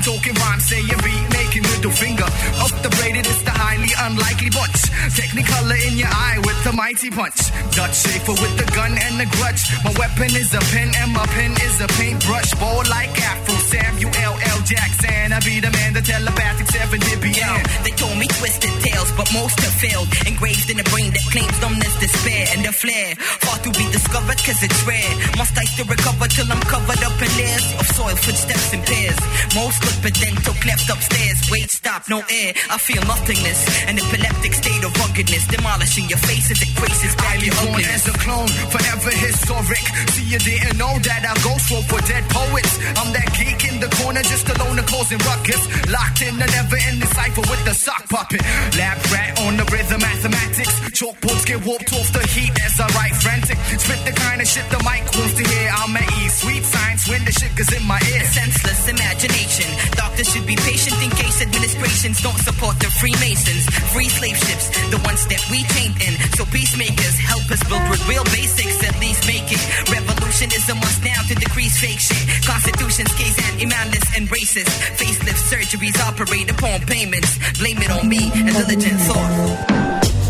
Speaker 18: Walking, talking rhymes, say you beat, making middle finger. Off the braided, it's the highly unlikely bunch. Technicolor in your eye with the mighty punch. Dutch safer with the gun and the grudge. My weapon is a pen and my pen is a paintbrush. Bold like Afro Samuel L. Jackson. I be the man, the telepathic seven
Speaker 2: Yo, they told me twisted tales, but most have failed. Engraved in a brain that claims numbness, despair, and the flare. Far to be discovered, cause it's rare. Must I still recover till I'm covered up in layers of soil, footsteps and pairs. Most look till cleft upstairs. Wait, stop, no air. I feel nothingness. An epileptic state of ruggedness, demolishing your faces, it graces back your
Speaker 18: born
Speaker 2: ugliness.
Speaker 18: as a clone, forever historic. See, you didn't know that I swole for dead poets. I'm that geek in the corner, just alone and causing ruckus. Locked in a never ending cipher with the sock puppet. Lab rat on the rhythm, mathematics. Chalkboards get warped off the heat as I write frantic. Spit the kind of shit the mic wants to hear. I'm at ease. Sweet science when the shit goes in my ear.
Speaker 2: Senseless imagination. Doctors should be patient in case administrations don't support the Freemasons. Free slave ships, the ones that we tamed in. So peacemakers help us build with real basics, at least make it. Revolution is a must now to decrease fake shit. Constitutions, gays, and imamless and racist. Facelift surgeries operate upon payments. Blame it on me, a diligent thought.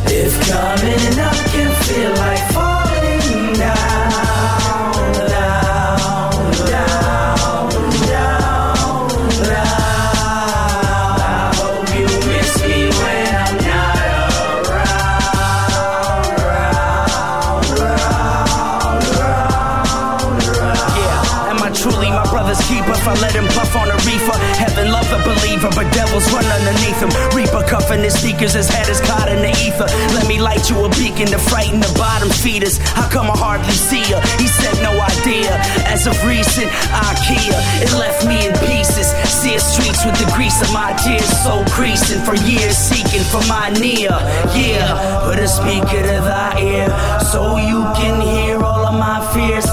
Speaker 19: If coming up can feel like falling down,
Speaker 20: believer, but devils run underneath him. Reaper cuffing his sneakers, his head is caught in the ether. Let me light you a beacon to frighten the bottom feeders. How come I hardly see her? He said no idea. As of recent, IKEA, it left me in pieces. See streets with the grease of my tears, so creasing for years, seeking for my near. Yeah, put a speaker to thy ear so you can hear all of my fears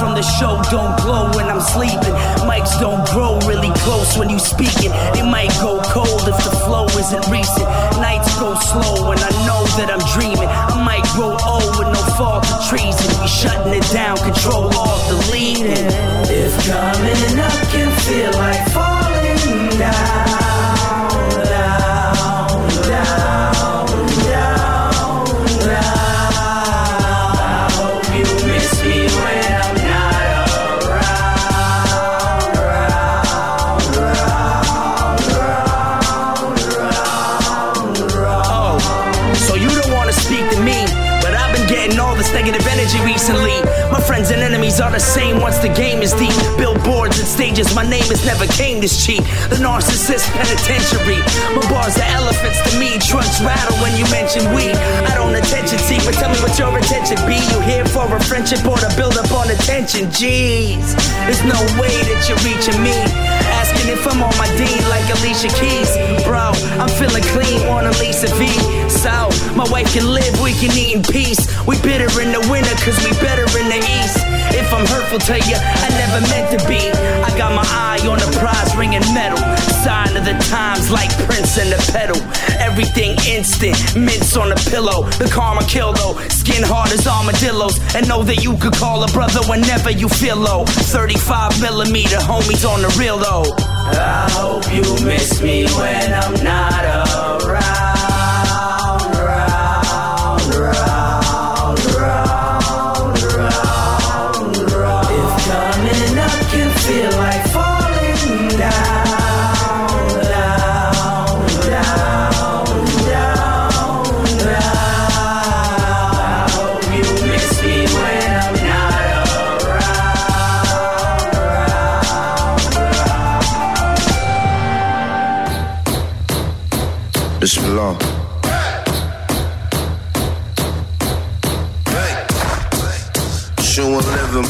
Speaker 20: from the show don't glow when I'm sleeping. Mics don't grow really close when you speaking. It might go cold if the flow isn't recent. Nights go slow and I know that I'm dreaming. I might grow old with no fault trees treason. be shutting it down, control all the leading. If coming up can feel like falling down. Same once the game is deep. Billboards and stages, my name has never came this cheap. The narcissist penitentiary. My bars are elephants to me. Trunks rattle when you mention we. I don't attention seek, but tell me what your intention be. You here for a friendship or to build up on attention? Jeez, there's no way that you're reaching me. Asking if I'm on my D like Alicia Keys. Bro, I'm feeling clean, wanna Lisa V. So, my wife can live, we can eat in peace. We bitter in the winter, cause we better in the east. If I'm hurtful to you, I never meant to be. I got my eye on the prize ring and medal. Sign of the times like Prince and the pedal. Everything instant, mints on the pillow. The karma kill though, skin hard as armadillos. And know that you could call a brother whenever you feel low. 35 millimeter homies on the real though.
Speaker 21: I hope you miss me when I'm not around.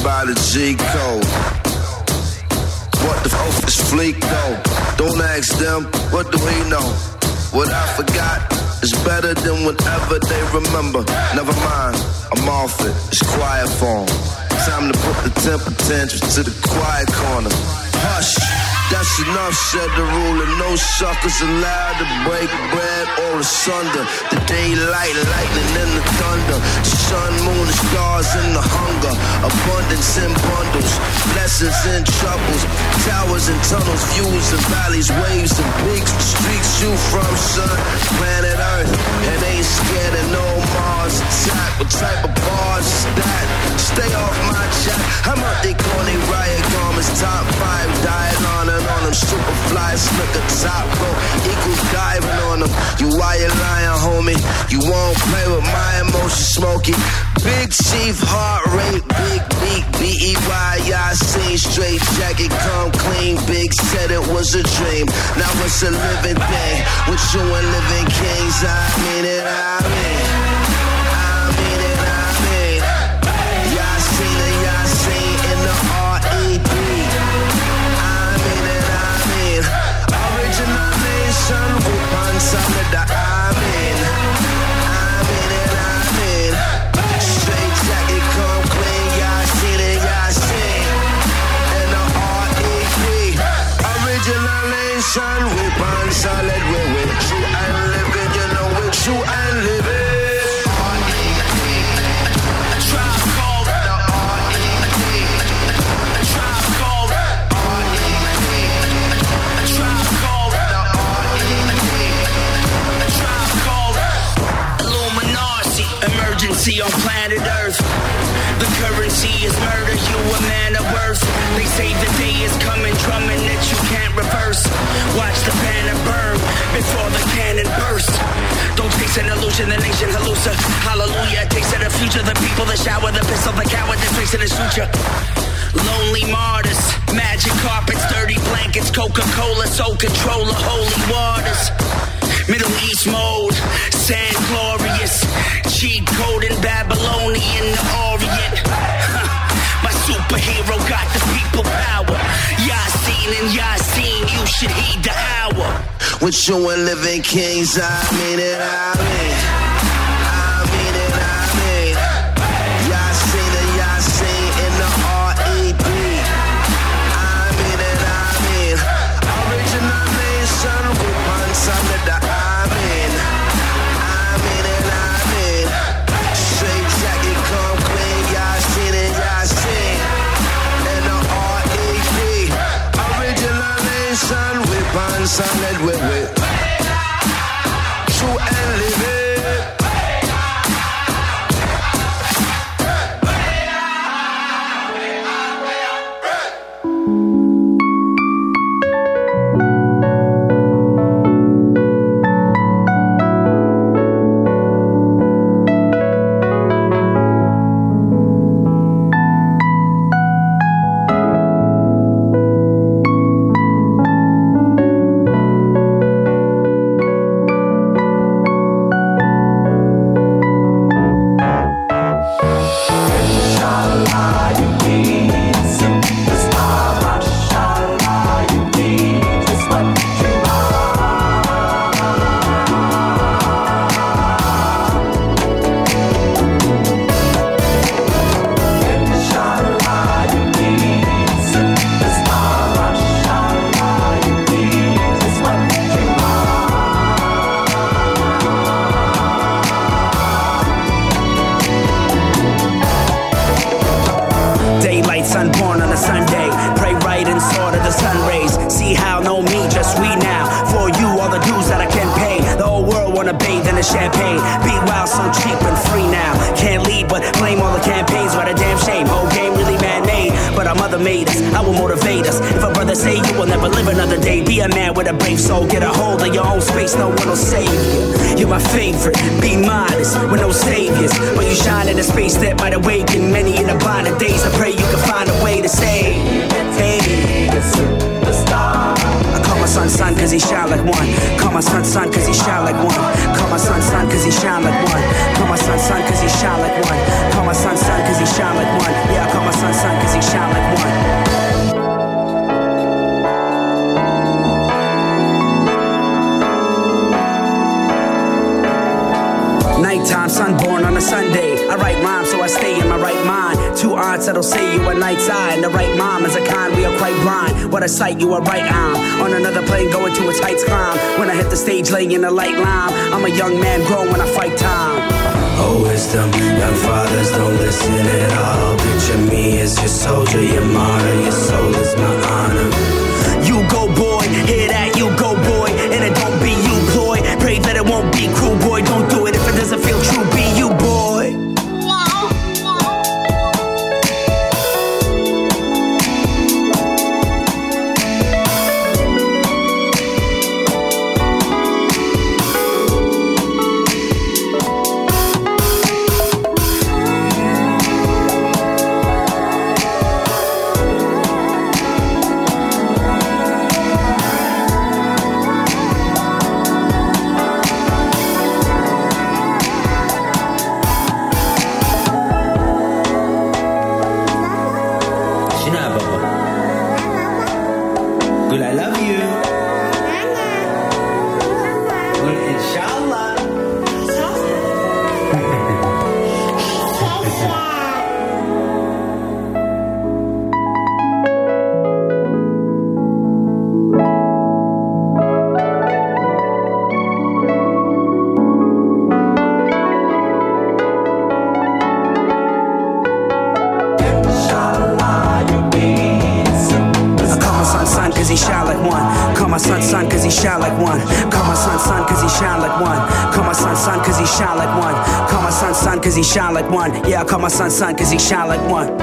Speaker 22: By the G code. What the f is fleek though? Don't ask them, what do we know? What I forgot is better than whatever they remember. Never mind, I'm off it, it's quiet form. Time to put the temper tantrums to the quiet corner. Hush, that's enough, said the ruler. No suckers allowed to break bread or asunder. The daylight, lightning, and the thunder. Sun, moon, stars, and the hunger. Abundance in bundles, blessings and troubles. Towers and tunnels, views and valleys, waves and peaks. Streets you from, sun, planet Earth. And ain't scared of no Mars attack. What type of bars is that? Stay off my chat. I'm out they corny riot garments, top five, dying on and on them. Super fly, slicker, top row, equal diving on them. You why you lying, homie? You won't play with my emotions, smoky. Big chief, heart rate, big beat, B-E-Y, I seen straight jacket, come clean, big said it was a dream. Now it's a living thing, with you and living kings, I mean it, I mean. I nation, with one solid, we with true and living, you know we're true and living.
Speaker 20: Emergency on planet Earth. The currency is murder, you a man of worth. They say the day is coming, drumming that you can't reverse. Watch the banner burn before the cannon burst. Don't taste an illusion, the nation hallucina. Hallelujah, taste of the future, the people, the shower, the pistol, the coward, the face of the suture. Lonely martyrs, magic carpets, dirty blankets, Coca-Cola, soul controller, holy waters. Middle East mode, sand glorious, cheat code in Babylonian the Orient. My superhero got the people power. Yasin and Yasin, you should heed the hour.
Speaker 22: With you and living kings, I mean it, I mean. Solid, with,
Speaker 23: laying in the light line. I'm a young man grown when I fight time.
Speaker 20: Oh, wisdom, young fathers don't listen at all. Picture me as your soldier, your martyr, your soul is my honor.
Speaker 23: plus sun, cause he shine like one.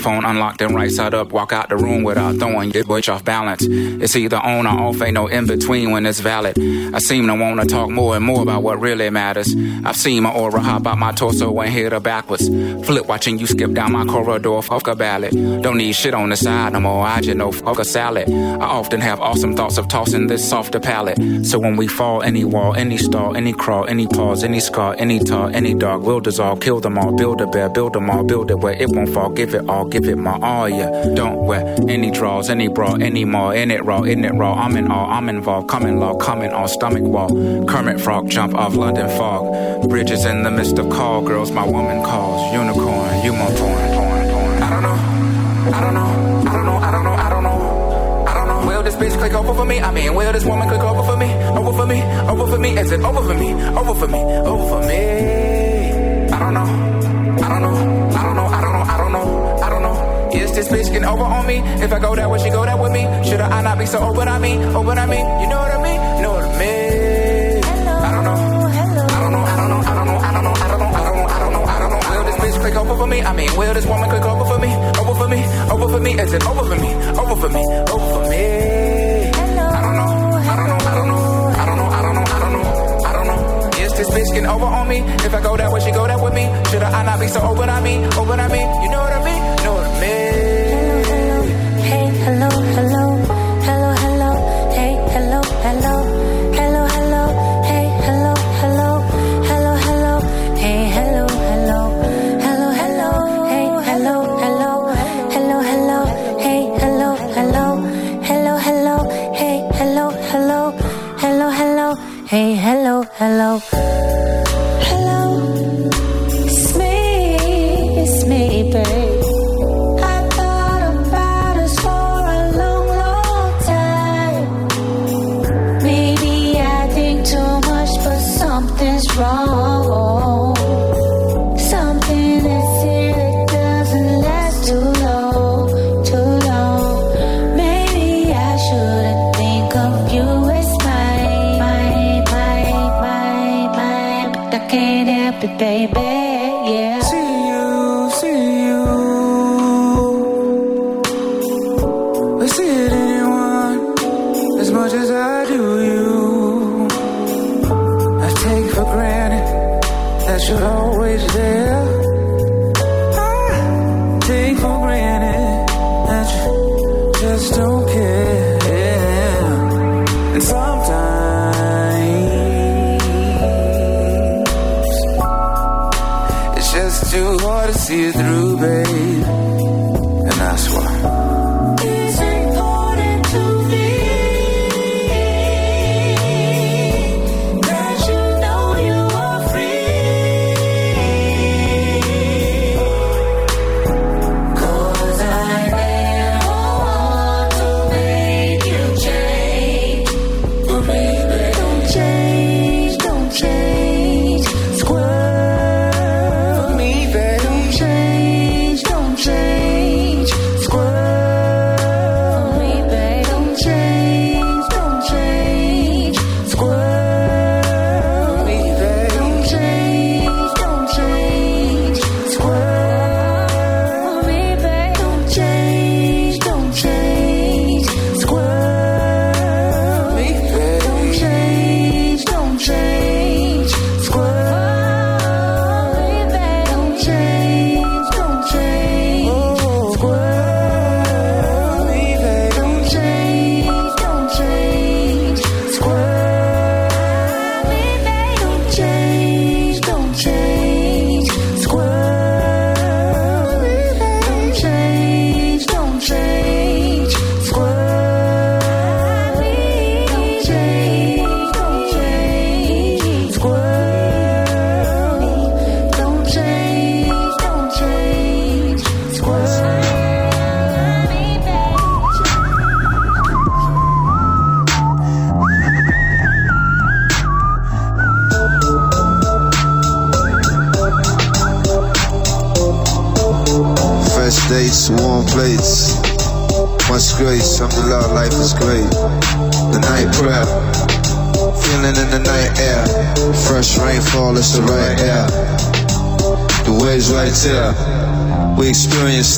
Speaker 14: Phone unlocked and right side up. Walk out the room without throwing your bitch off balance. It's either on or off, ain't no in between when it's valid. I seem to wanna talk more and more about what really matters. I've seen my aura hop out my torso and hit her backwards. Flip watching you skip down my corridor, fuck a ballad. Don't need shit on the side no more, I just know fuck a salad. I often have awesome thoughts of tossing this softer palate. So when we fall, any wall, any stall, any crawl, any pause, any scar, any tar, any dog will dissolve, kill them all, build a bear, build them all, build it where it won't fall, give it all, give it my all, yeah. Don't wear any draws, any bra, any more, in it raw, in it raw, I'm in all, I'm involved, coming law, coming on stomach wall. Kermit frog jump off London fog. Bridges in the midst of call, girls, my woman calls. Unicorn, you my porn, porn, porn. I don't know, I don't know, I don't know, I don't know, I don't know. I don't know. Will this bitch click over for me? I mean, will this woman click over for me? Over for me? Over for me? Is it over for me? Over for me? Over for me? I don't know. I don't know bitch, this bitch can over on me. If I go that way, she go that with me. Should I, not be so open on me? Open on me, you know what I mean? Know what I mean? I don't know. I don't know, I don't know, I don't know, I don't know, I don't know, I don't I don't know, I don't know. Will this bitch click over for me? I mean, will this woman click over for me? Over for me, over for me, is it over for me? Over for me, over for me. Hello, I don't know, I don't know, I don't know, I don't know, I don't know, I don't know this bitch getting over on me. If I go that way, she go that with me. Should I, I not be so open on me? Open on me, you know
Speaker 23: baby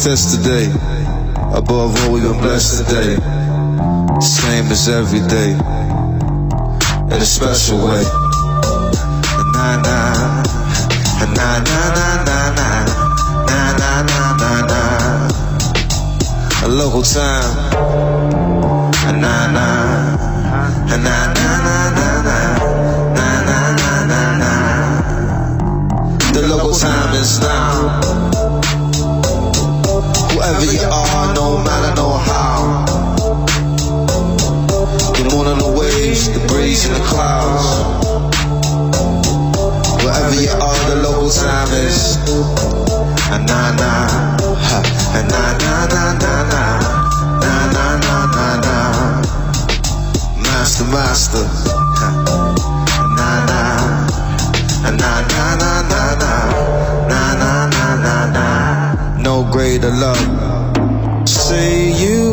Speaker 22: tense today. Above all, we've been blessed today. Same as every day. In a special way. Na na. Na na na na na. Na na na na na. A local time. Na na. Na na na na na. Na na na na na. The local time is now wherever you are, no matter no how. The moon and the waves, the breeze and the clouds. Wherever you are, the local time is. And na na, and na na na na na, na na na na na. Master, master, na na, and na na na na na, na na na na na. No greater love say you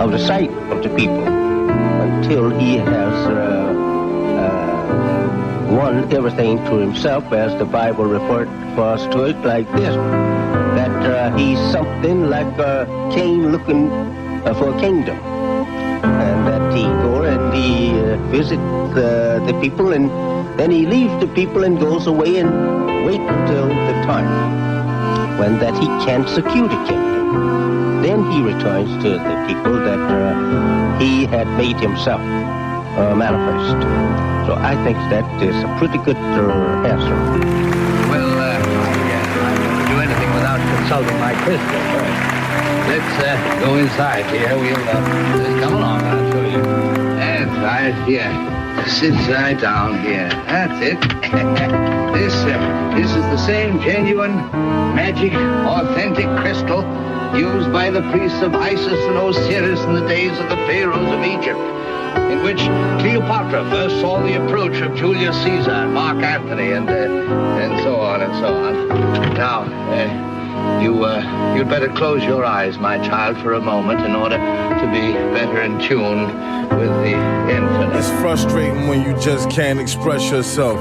Speaker 20: of the
Speaker 24: sight of the people until he has uh, uh, won everything to himself, as the Bible referred for us to it like this, that uh, he's something like a king looking uh, for a kingdom and that he go and he uh, visit uh, the people and then he leaves the people and goes away and wait until the time when that he can secure the kingdom. Then he returns to the people that uh, he had made himself uh, manifest. So I think that is a pretty good uh, answer.
Speaker 25: Well, uh, I, I do anything without consulting my crystal. Let's uh, go inside here. We'll uh, come along. I'll show you. That's right. Here. Sit right down here. That's it. this, this is the same genuine, magic, authentic crystal used by the priests of Isis and Osiris in the days of the pharaohs of Egypt, in which Cleopatra first saw the approach of Julius Caesar and Mark Antony and, uh, and so on and so on. Now, uh, you, uh, you'd better close your eyes, my child, for a moment in order to be better in tune with the infinite.
Speaker 26: It's frustrating when you just can't express yourself.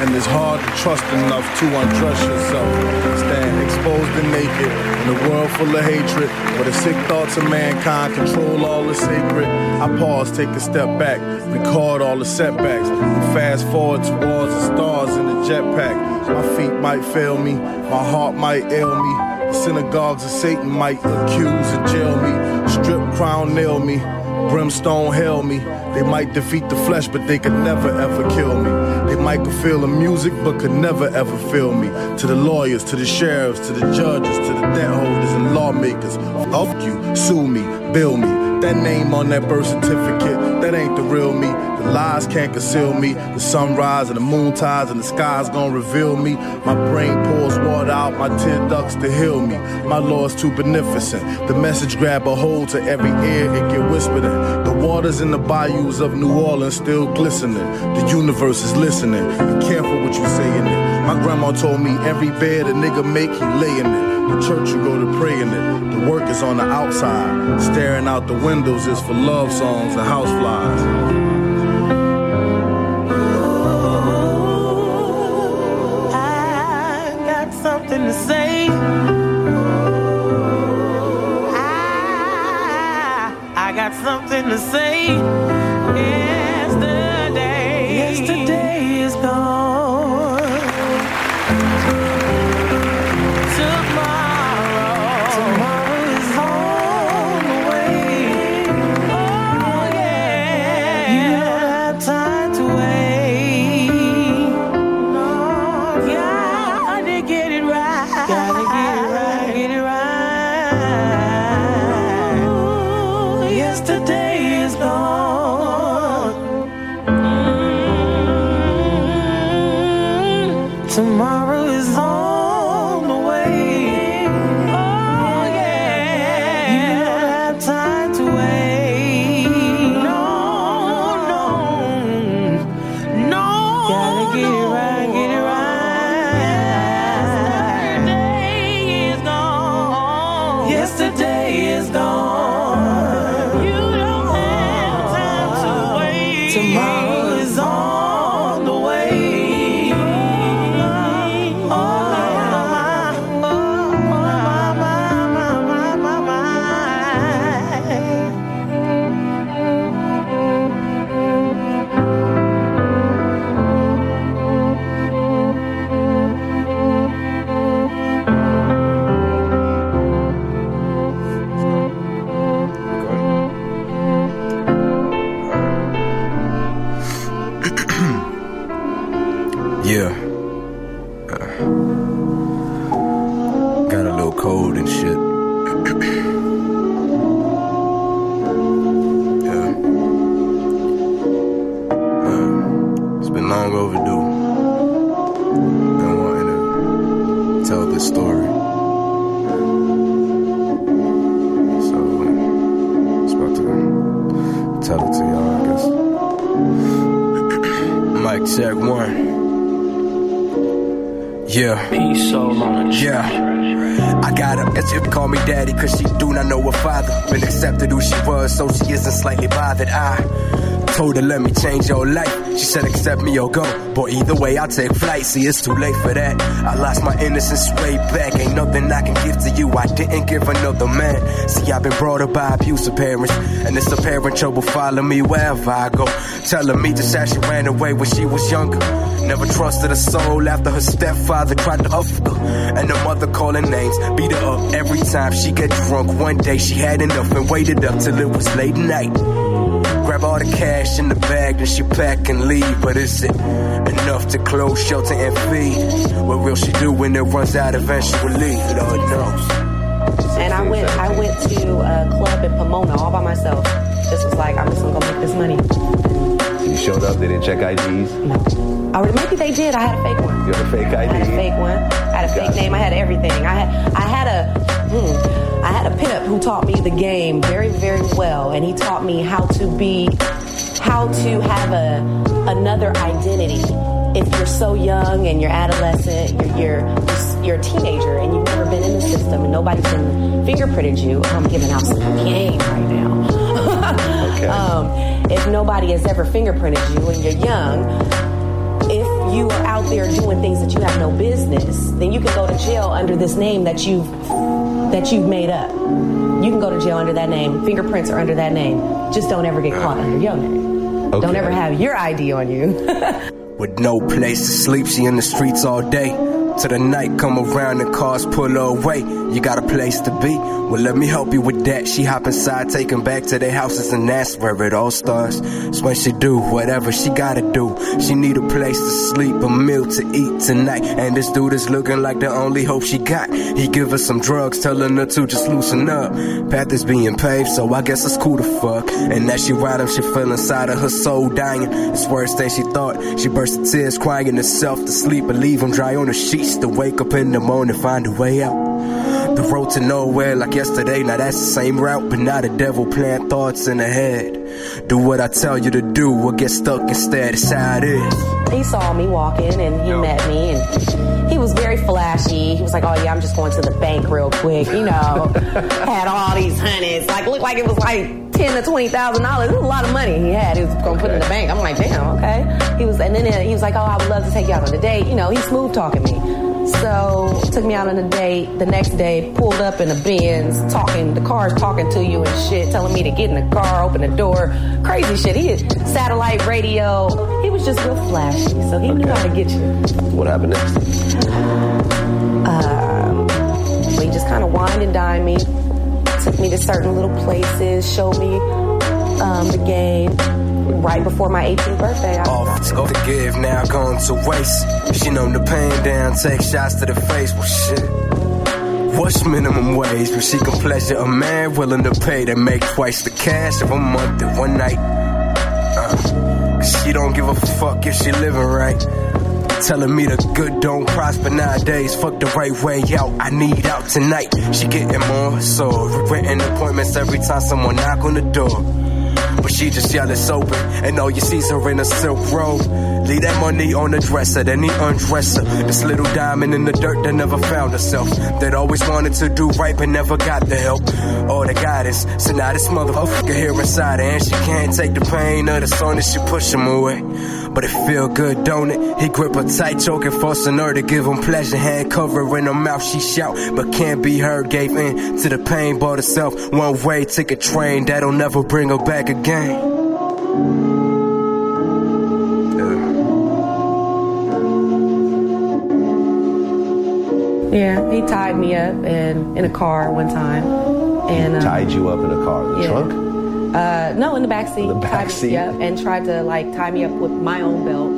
Speaker 26: And it's hard to trust enough to undress yourself. Stand exposed and naked in a world full of hatred, where the sick thoughts of mankind control all the sacred. I pause, take a step back, record all the setbacks, fast forward towards the stars in the jetpack. My feet might fail me, my heart might ail me. Synagogues of Satan might accuse and jail me. Strip crown nail me, brimstone hail me. They might defeat the flesh, but they could never ever kill me. They might could feel the music, but could never ever feel me. To the lawyers, to the sheriffs, to the judges, to the debt holders and lawmakers. Fuck you, sue me, bill me. That name on that birth certificate, that ain't the real me. The lies can't conceal me. The sunrise and the moon tides and the sky's gonna reveal me. My brain pours water out my tear ducts to heal me. My Lord's too beneficent. The message grab a hold to every ear it get whispered in. The waters in the bayous of New Orleans still glistening. The universe is listening. Be careful what you say in it. My grandma told me every bed a nigga make, he lay in it. The church you go to pray in it. The work is on the outside. Staring out the windows is for love songs and houseflies.
Speaker 27: Got something to say.
Speaker 28: As if call me daddy, cause she do not know her father. Been accepted who she was, so she isn't slightly bothered. I told her, let me change your life. She said, accept me or go. But either way, I'll take flight. See, it's too late for that. I lost my innocence way back. Ain't nothing I can give to you. I didn't give another man. See, I've been brought up by abusive parents. And it's apparent trouble follow me wherever I go. Telling me just how she ran away when she was younger. Never trusted a soul after her stepfather tried to huff her. And her mother calling names, beat her up every time she get drunk. One day she had enough and waited up till it was late night. Grab all the cash in the bag, then she pack and leave. But is it enough to clothe, shelter, and feed? What will she do when it runs out eventually? Lord knows.
Speaker 29: And I went, I went to a club in Pomona all by myself. Just was like, I'm just gonna go make this money.
Speaker 30: You showed up, they didn't check IDs?
Speaker 29: Or maybe they did. I had a fake one.
Speaker 30: You had a fake ID?
Speaker 29: I had a fake one. I had a fake name. I had everything. I had, I had a, hmm, I had a pinup who taught me the game very, very well, and he taught me how to be, how to have a another identity. If you're so young and you're adolescent, you're you're, you're a teenager and you've never been in the system and nobody's been fingerprinted you. I'm giving out some game right now. um, if nobody has ever fingerprinted you and you're young, if you are out there doing things that you have no business, then you can go to jail under this name that you've that you've made up. You can go to jail under that name. Fingerprints are under that name. Just don't ever get caught under your name. Don't ever have your ID on you.
Speaker 28: With no place to sleep, she in the streets all day. Till the night come around and cars pull away. You got a place to be? Well, let me help you with that. She hop inside, take him back to their houses, and that's where it all starts. It's when she do whatever she gotta do. She need a place to sleep, a meal to eat tonight. And this dude is looking like the only hope she got. He give her some drugs, telling her to just loosen up. Path is being paved, so I guess it's cool to fuck. And as she ride him, she feel inside of her soul dying. It's worse than she thought. She burst tears, crying herself to sleep, and leave him dry on the sheets to wake up in the morning, find a way out. The road to nowhere like yesterday, now that's the same route, but now the devil plant thoughts in the head. Do what I tell you to do, or get stuck instead, it's how it is.
Speaker 29: He saw me walking and he met me and he was very flashy. He was like, "Oh yeah, I'm just going to the bank real quick," you know. had all these hundreds, like looked like it was like ten to twenty thousand dollars. It was a lot of money he had. He was going to put in the bank. I'm like, damn, okay. He was, and then he was like, "Oh, I would love to take you out on a date." You know, he smooth talking me. So took me out on a date. The next day, pulled up in a Benz, talking. The car's talking to you and shit, telling me to get in the car, open the door, crazy shit. He had satellite radio. He was just real flashy, so he knew how to get you.
Speaker 30: What happened next?
Speaker 29: Um, he just kind of wined and dined me, took me to certain little places, showed me um, the game. Right before my 18th birthday, I
Speaker 28: Off to forgive, now gone to waste. She numb the pain down, take shots to the face. Well, shit. What's minimum wage? But she can pleasure a man willing to pay to make twice the cash of a month in one night. Uh, she don't give a fuck if she living right. Telling me the good don't prosper nowadays. Fuck the right way out. I need out tonight. She getting more so written appointments every time someone knock on the door. But she just yell it's open, and all you see's her in a silk robe. Leave that money on the dresser, then he undress her. This little diamond in the dirt that never found herself. That always wanted to do right but never got the help or the guidance. So now this motherfucker here inside her, and she can't take the pain of the song that she push him away. But it feel good, don't it? He grip her tight, choking, forcing her to give him pleasure. Hand covering her mouth, she shout, but can't be heard. Gave in to the pain, bought herself one way ticket train that'll never bring her back again.
Speaker 29: Yeah, he tied me up in, in a car one time. And um,
Speaker 30: Tied you up in a car, in the
Speaker 29: yeah.
Speaker 30: trunk?
Speaker 29: Uh, no, in the back seat.
Speaker 30: The back
Speaker 29: me-
Speaker 30: seat?
Speaker 29: Yeah, and tried to like tie me up with my own belt.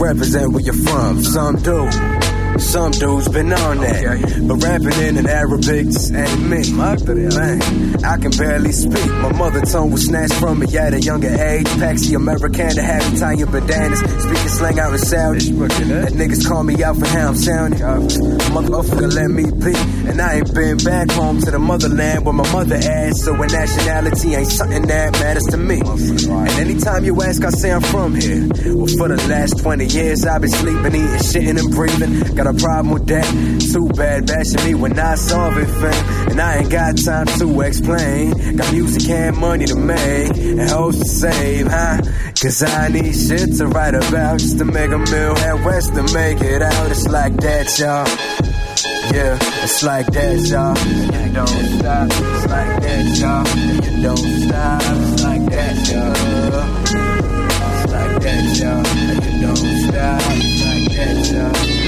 Speaker 28: Represent where you're from? Some do. Some dudes been on that, but rapping in an Arabic just ain't me. Man, I can barely speak. My mother tongue was snatched from me at a younger age. Paxi American to have Italian bananas. Speaking slang out in Saudi. That niggas call me out for how I'm sounding. Motherfucker, let me be. And I ain't been back home to the motherland where my mother asked. So a nationality ain't something that matters to me. And anytime you ask, I say I'm from here. Well, for the last 20 years, I've been sleeping, eating, shitting, and breathing. Got a problem with that. Too bad bashing me when I solve it, fam. And I ain't got time to explain. Got music and money to make, and hoes to save, huh? Cause I need shit to write about just to make a meal at West to make it out. It's like that, y'all. Yeah, it's like that, y'all. You don't stop. It's like that, y'all. You don't stop. It's like that, y'all. It's like that, y'all. You don't stop. It's like that, y'all.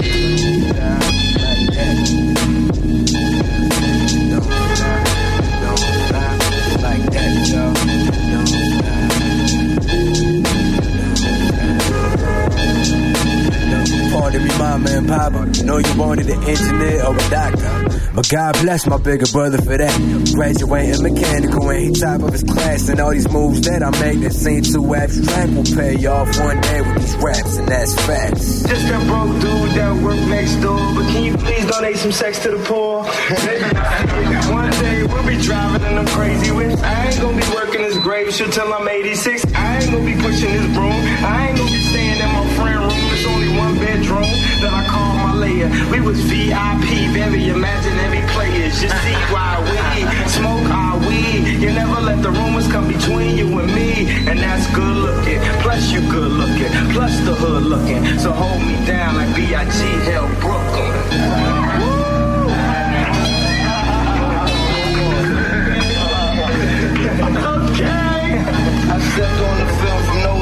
Speaker 28: Pardon me, mama and papa. Know you wanted an engineer or a doctor. But God bless my bigger brother for that. Graduating mechanical and he top of his class. And all these moves that I make that seem too abstract will pay off one day with these raps, and that's facts.
Speaker 31: Just a broke dude that work next door. But can you please donate some sex to the poor? One day we'll be driving in them crazy whips. I ain't gonna be working this grave shit till I'm 86. I ain't gonna be pushing this broom. I ain't gonna be staying in my friend room. It's only one bedroom that I call my layer. We was VIP, very imaginary players. You see why we smoke our weed. You never let the rumors come between you and me. And that's good looking. Plus you good looking. Plus the hood looking. So hold me down like B.I.G. held Brooklyn. Stepped on the film from no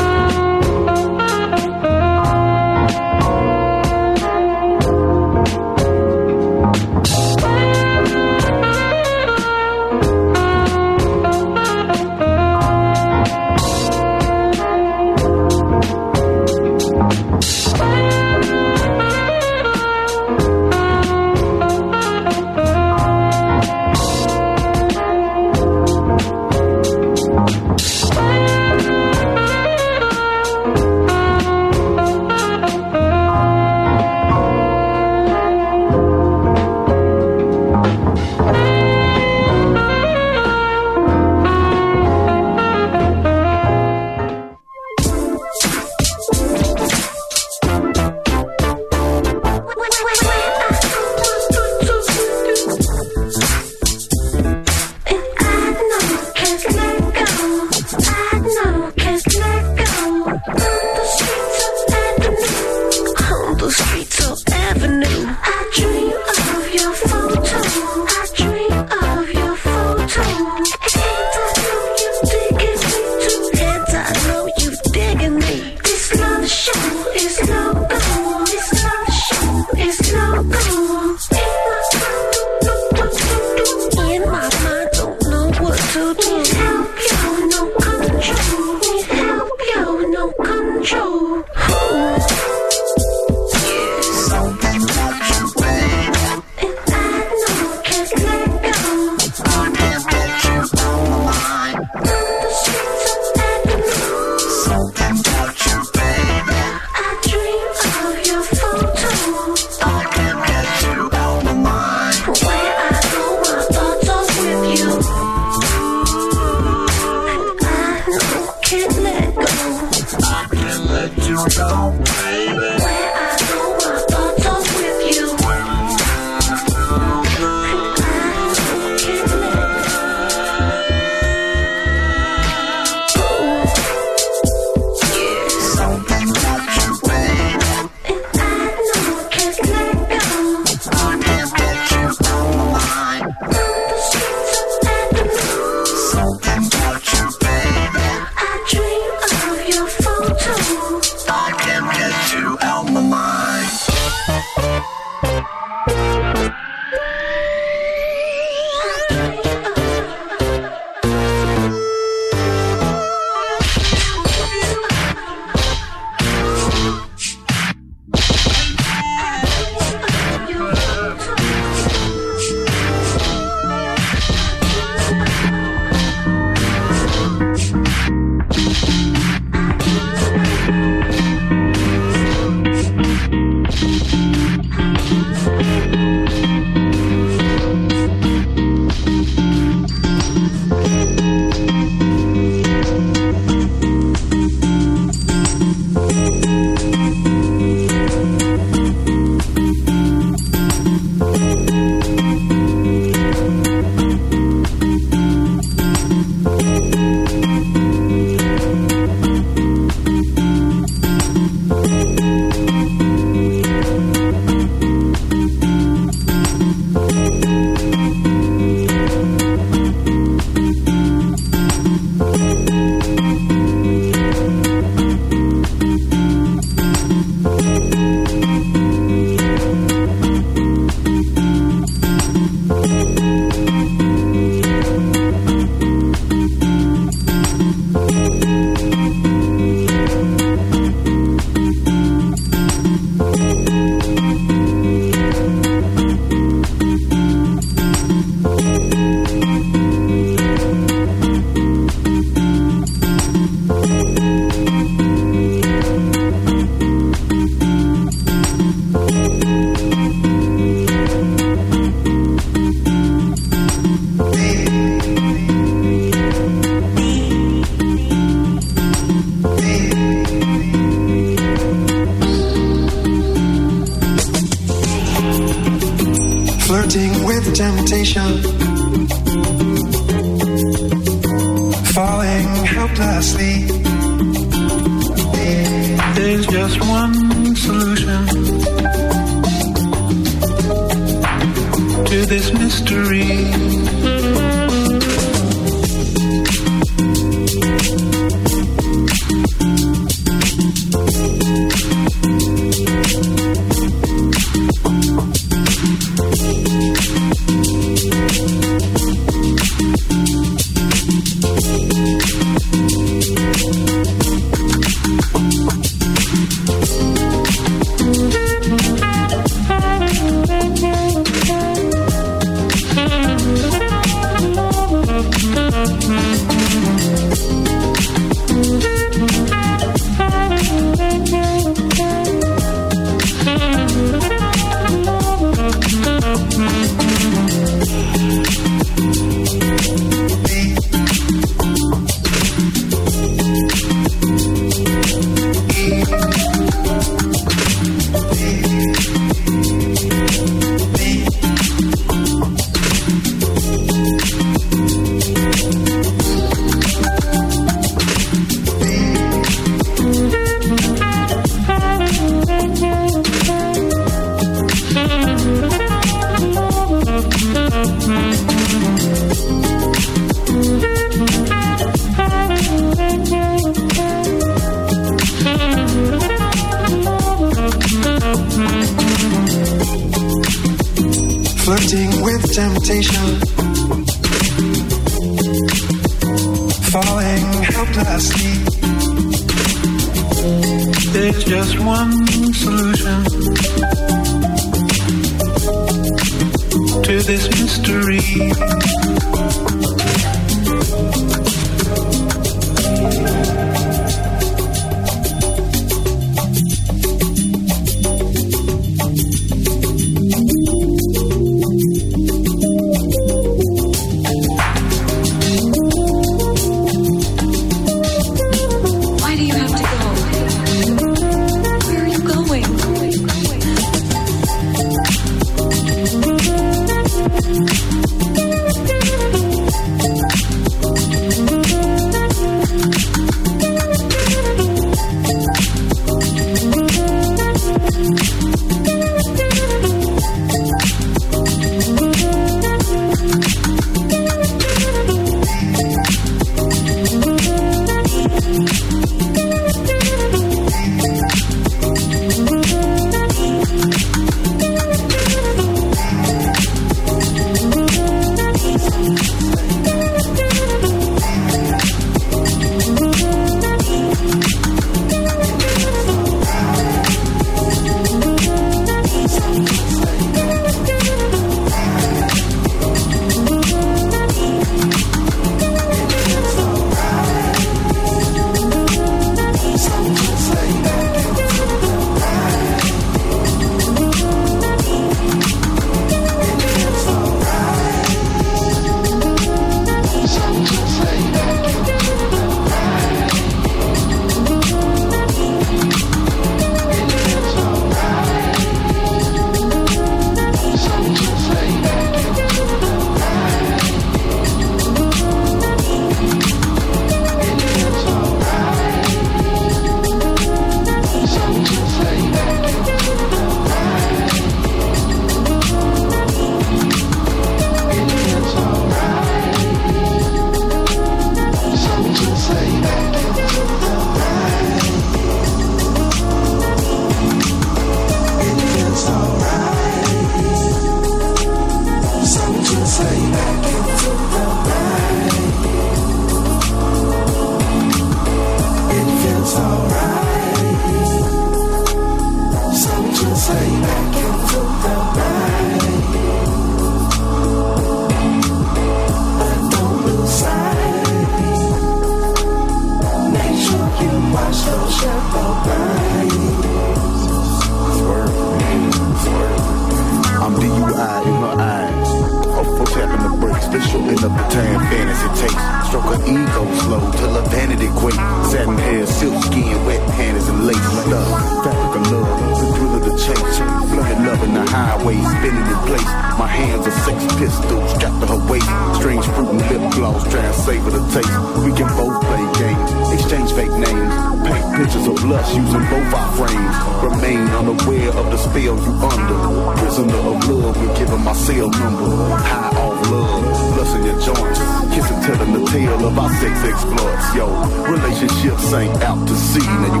Speaker 32: ain't out to sea. Now you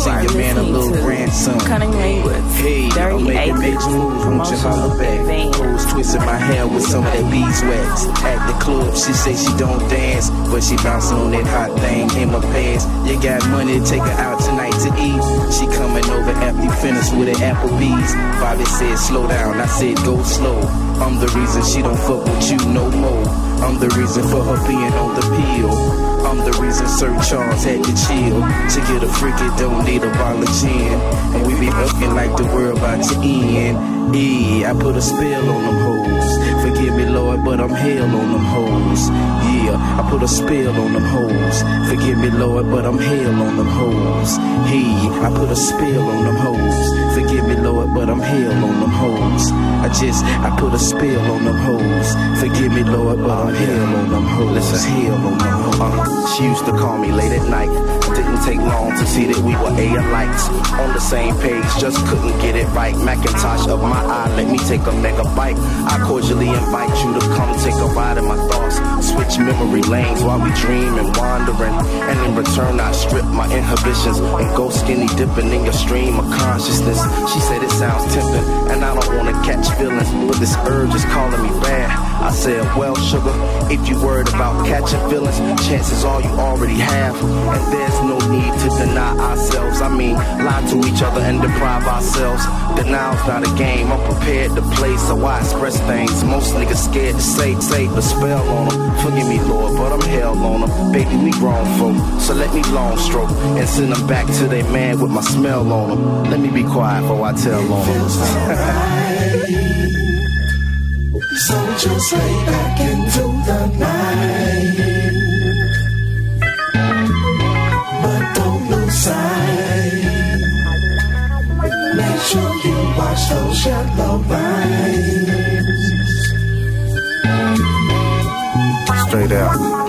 Speaker 33: Kidnap your man a little
Speaker 34: to
Speaker 33: ransom.
Speaker 34: Cunning Language.
Speaker 33: Hey, I'm making
Speaker 34: 38
Speaker 33: bitch moves, won't you holler back? Hoes twisting my hair with some of that beeswax. At the club, she say she don't dance, but she bouncing on that hot thing in my pants. You got money to take her out tonight to eat. She coming over after you finish with an Applebee's. Bobby said slow down, I said go slow. I'm the reason she don't fuck with you no more. I'm the reason for her being on the pill. I'm the reason Sir Charles had to chill. To get a freaky, don't need a bottle of gin. And we be looking like the world about to end. Yeah, I put a spell on them hoes. Forgive me, Lord, but I'm hell on them hoes. Yeah, I put a spell on them hoes. Forgive me, Lord, but I'm hell on them hoes. Hey, I put a spell on them hoes. Forgive me, Lord, but I'm hell on them hoes. I just, I put a spell on them hoes. Forgive me, Lord, but I'm hell on them hoes.
Speaker 35: Listen.
Speaker 33: hell on them hoes.
Speaker 35: Uh, she used to call me late at night. Didn't take long to see that we were A lights on the same page. Just couldn't get it right. Macintosh of my eye, let me take a megabyte. I cordially invite you to come take a ride in my thoughts. Switch memory lanes while we dream and wandering. And in return, I strip my inhibitions and go skinny dipping in your stream of consciousness. She said it sounds tempting, and I don't wanna catch feelings, but this urge is calling me bad. I said, well, sugar, if you worried about catching feelings, chances are you already have. And there's no need to deny ourselves. I mean, lie to each other and deprive ourselves. Denial's not a game. I'm prepared to play, so I express things. Most niggas scared to say, say the spell on them. Forgive me, Lord, but I'm hell on them. Baby, we grown folk, so let me long stroke and send them back to their man with my smell on them. Let me be quiet before I tell on them.
Speaker 3: So just lay back into the night. But don't lose sight. Make sure you watch those yellow lines.
Speaker 32: Straight out.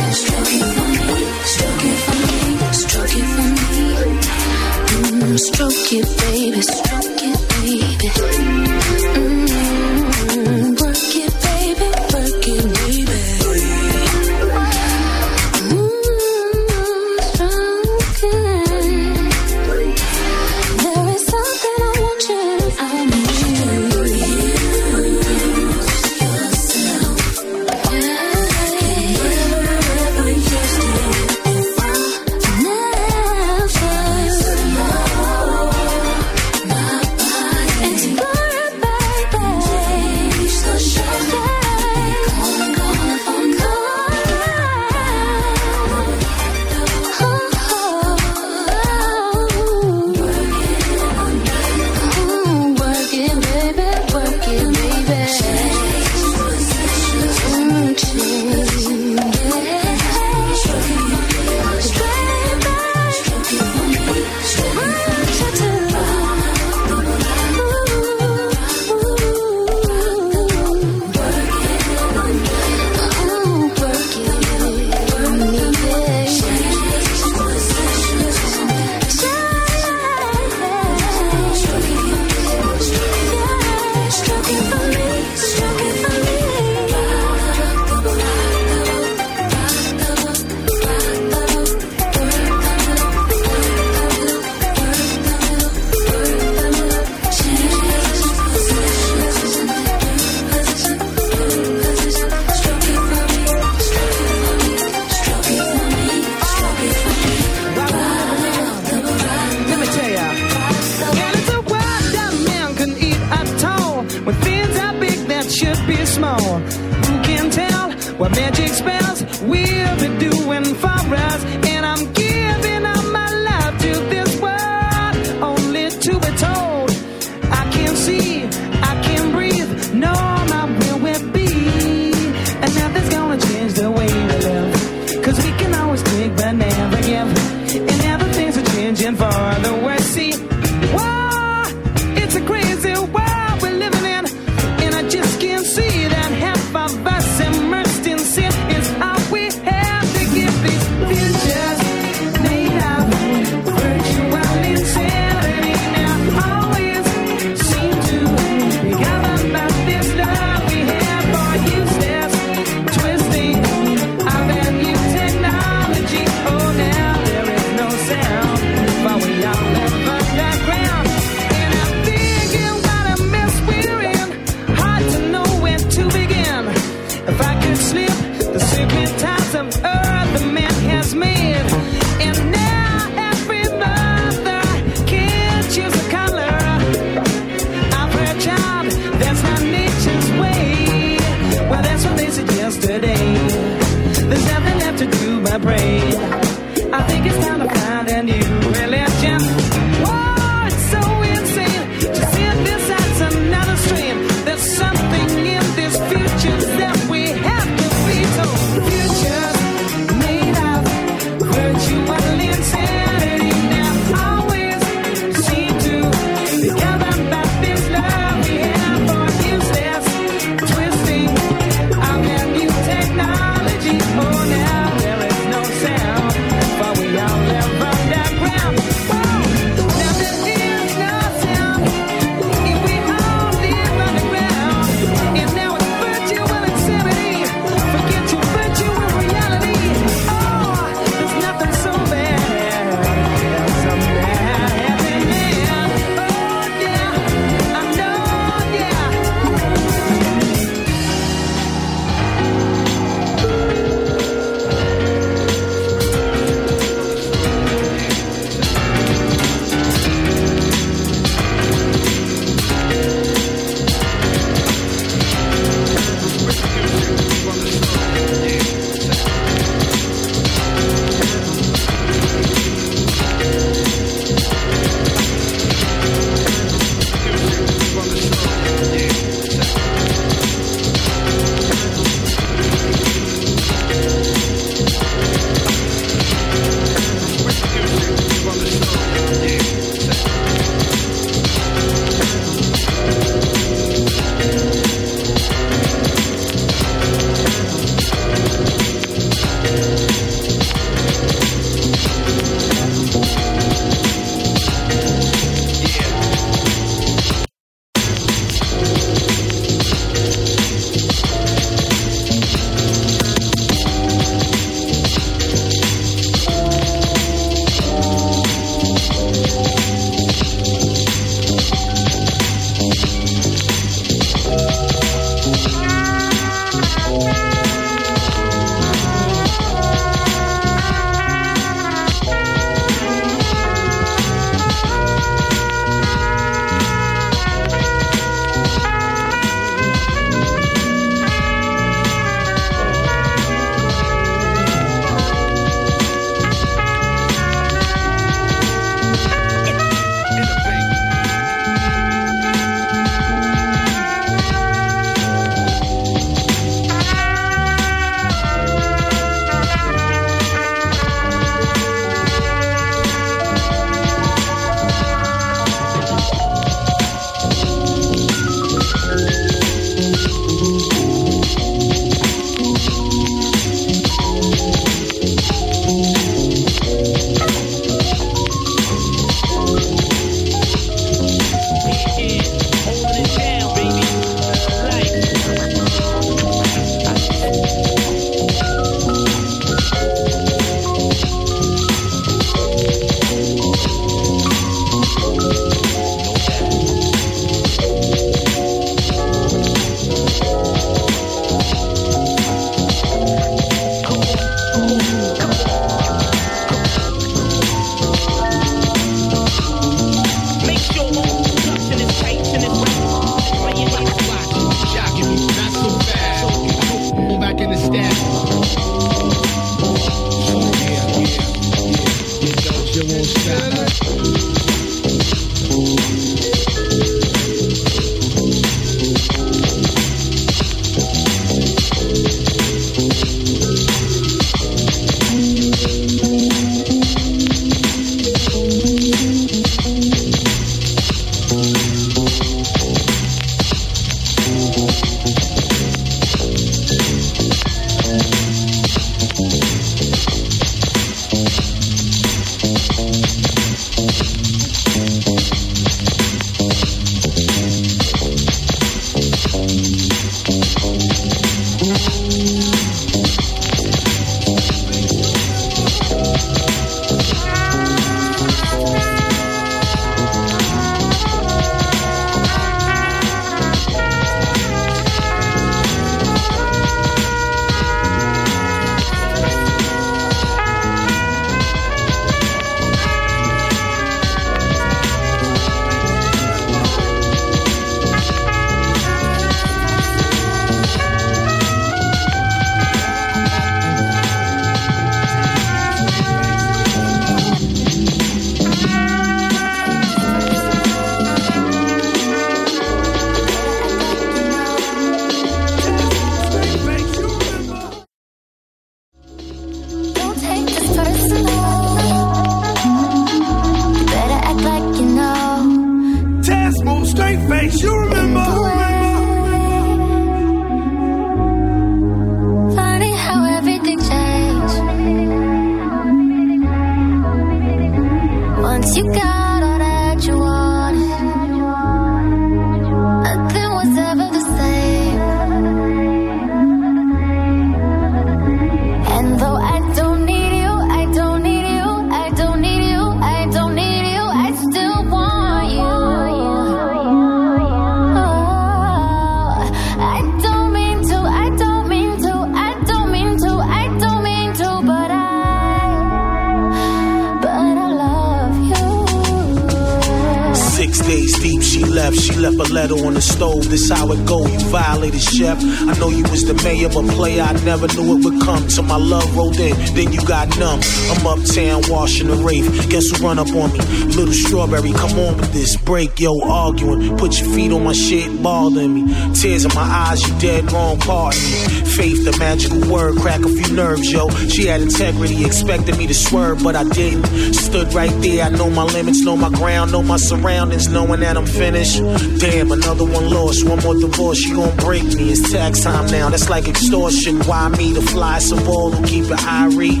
Speaker 27: This
Speaker 23: how
Speaker 36: it go. You violated, chef. I know you was the mayor, but player, I never knew it would come. Till my love rolled in, then you got numb. I'm uptown washing the wraith. Guess who run up on me? Little strawberry, come on with this break, yo. Arguing, put your feet on my shit, bothering me. Tears in my eyes, you dead wrong, pardon me. Faith, the magical word, crack a few nerves, yo. She had integrity, expected me to swerve, but I didn't. Stood right there, I know my limits, know my ground, know my surroundings, knowing that I'm finished. Damn, another one lost, one more divorce, she gon' break me. It's tax time now, that's like extortion. Why me to fly some ball who keep it irie?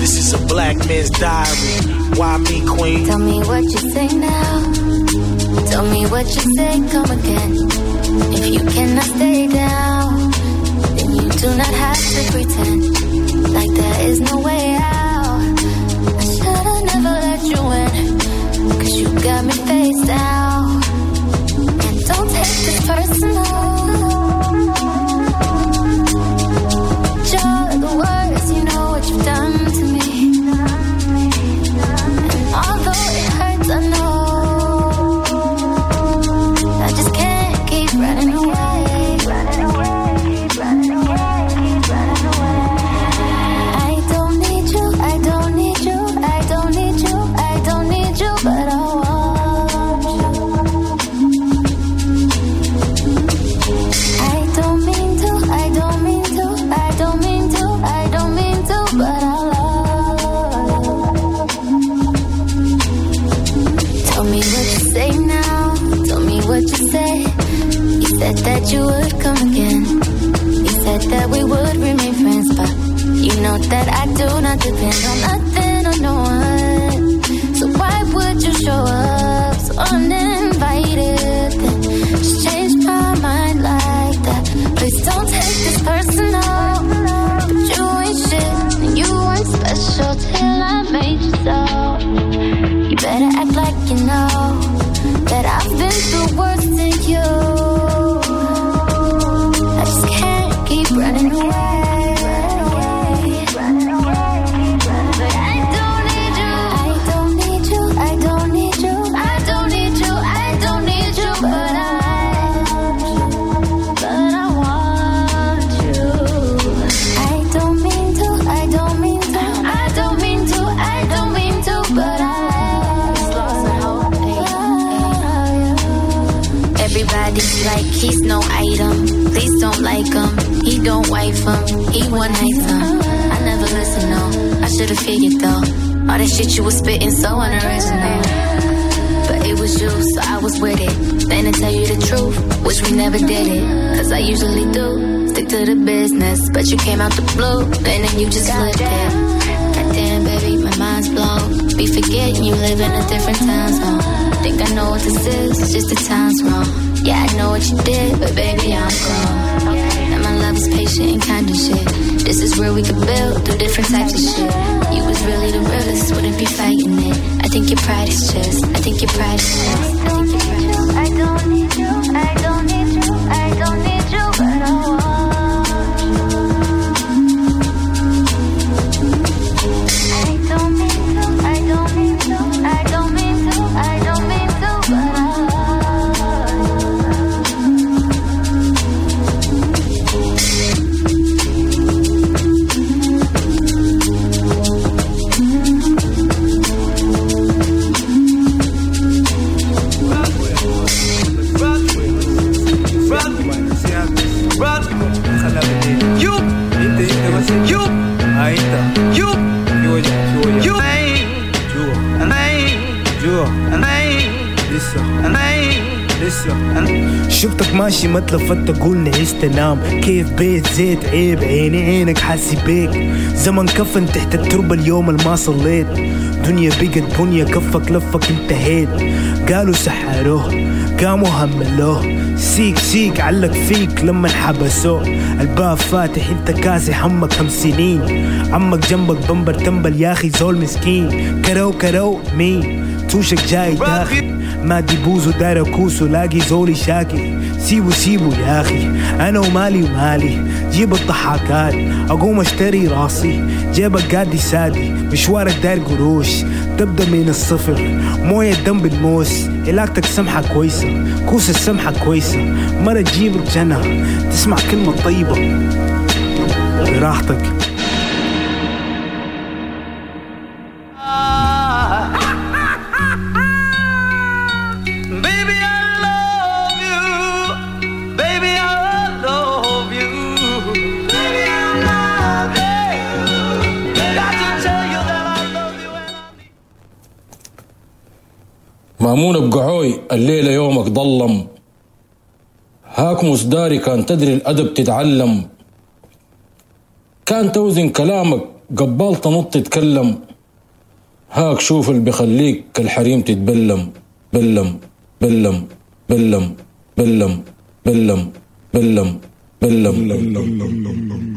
Speaker 36: This is a black man's diary. Why me, queen?
Speaker 23: Tell me what you say now. Tell me what you say, come again. If you cannot stay down, do not have to pretend like there is no way out. I should've never let you in, cause you got me face down. And don't take this personal. Depend on nothing or no one. So why would you show up He one night him. I never listen, no. I should've figured though. All that shit you was spitting so unoriginal. But it was you, so I was with it. Then to tell you the truth, wish we never did it. Cause I usually do. Stick to the business. But you came out the blue, and then you just flipped it. Goddamn, baby, my mind's blown. Be forgetting you live in a different time zone. Think I know what this is, It's just the time's wrong. Yeah, I know what you did, but baby, I'm grown. Is patient and kind and shit. This is where we could build, do different types of shit. You was really the realest, wouldn't be fighting it. I think your pride is just, I think your pride is just, I think your pride is. I don't need you,
Speaker 37: شفتك ماشي ما تلفت تقول نعيس تنام كيف بيت زيت؟ عيب عيني عينك حاسي بيك. زمن كفن تحت التربة اليوم الما صليت. دنيا بقت بنية كفك لفك انتهيت. قالوا سحروه قاموا هملوه. سيك سيك علق فيك لما انحبسوه. الباب فاتح انت كاسي حمك خمس سنين. عمك جنبك بمبر تنبل يا أخي زول مسكين. كرو كرو مين؟ توشك جاي داخل. ما دي بوزو داير كوسو لاقي زولي شاكي. سيبو سيبو يا أخي أنا ومالي ومالي. جيب الضحكات أقوم أشتري راسي. جيبك قاعد يسادي مشوارك داير قروش. تبدأ من الصفر موية الدم بالموس. علاقتك سمحة كويسة كوس السمحة كويسة. مرة تجيبك جنة تسمع كلمة طيبة براحتك.
Speaker 38: بقعوي الليلة يومك ضلم. هاك مصداري كان تدري الأدب تتعلم. كان توزن كلامك قبال تنط تتكلم. هاك شوف اللي بيخليك كالحريم تتبلم. بلم بلم بلم بلم بلم بلم بلم, بلم.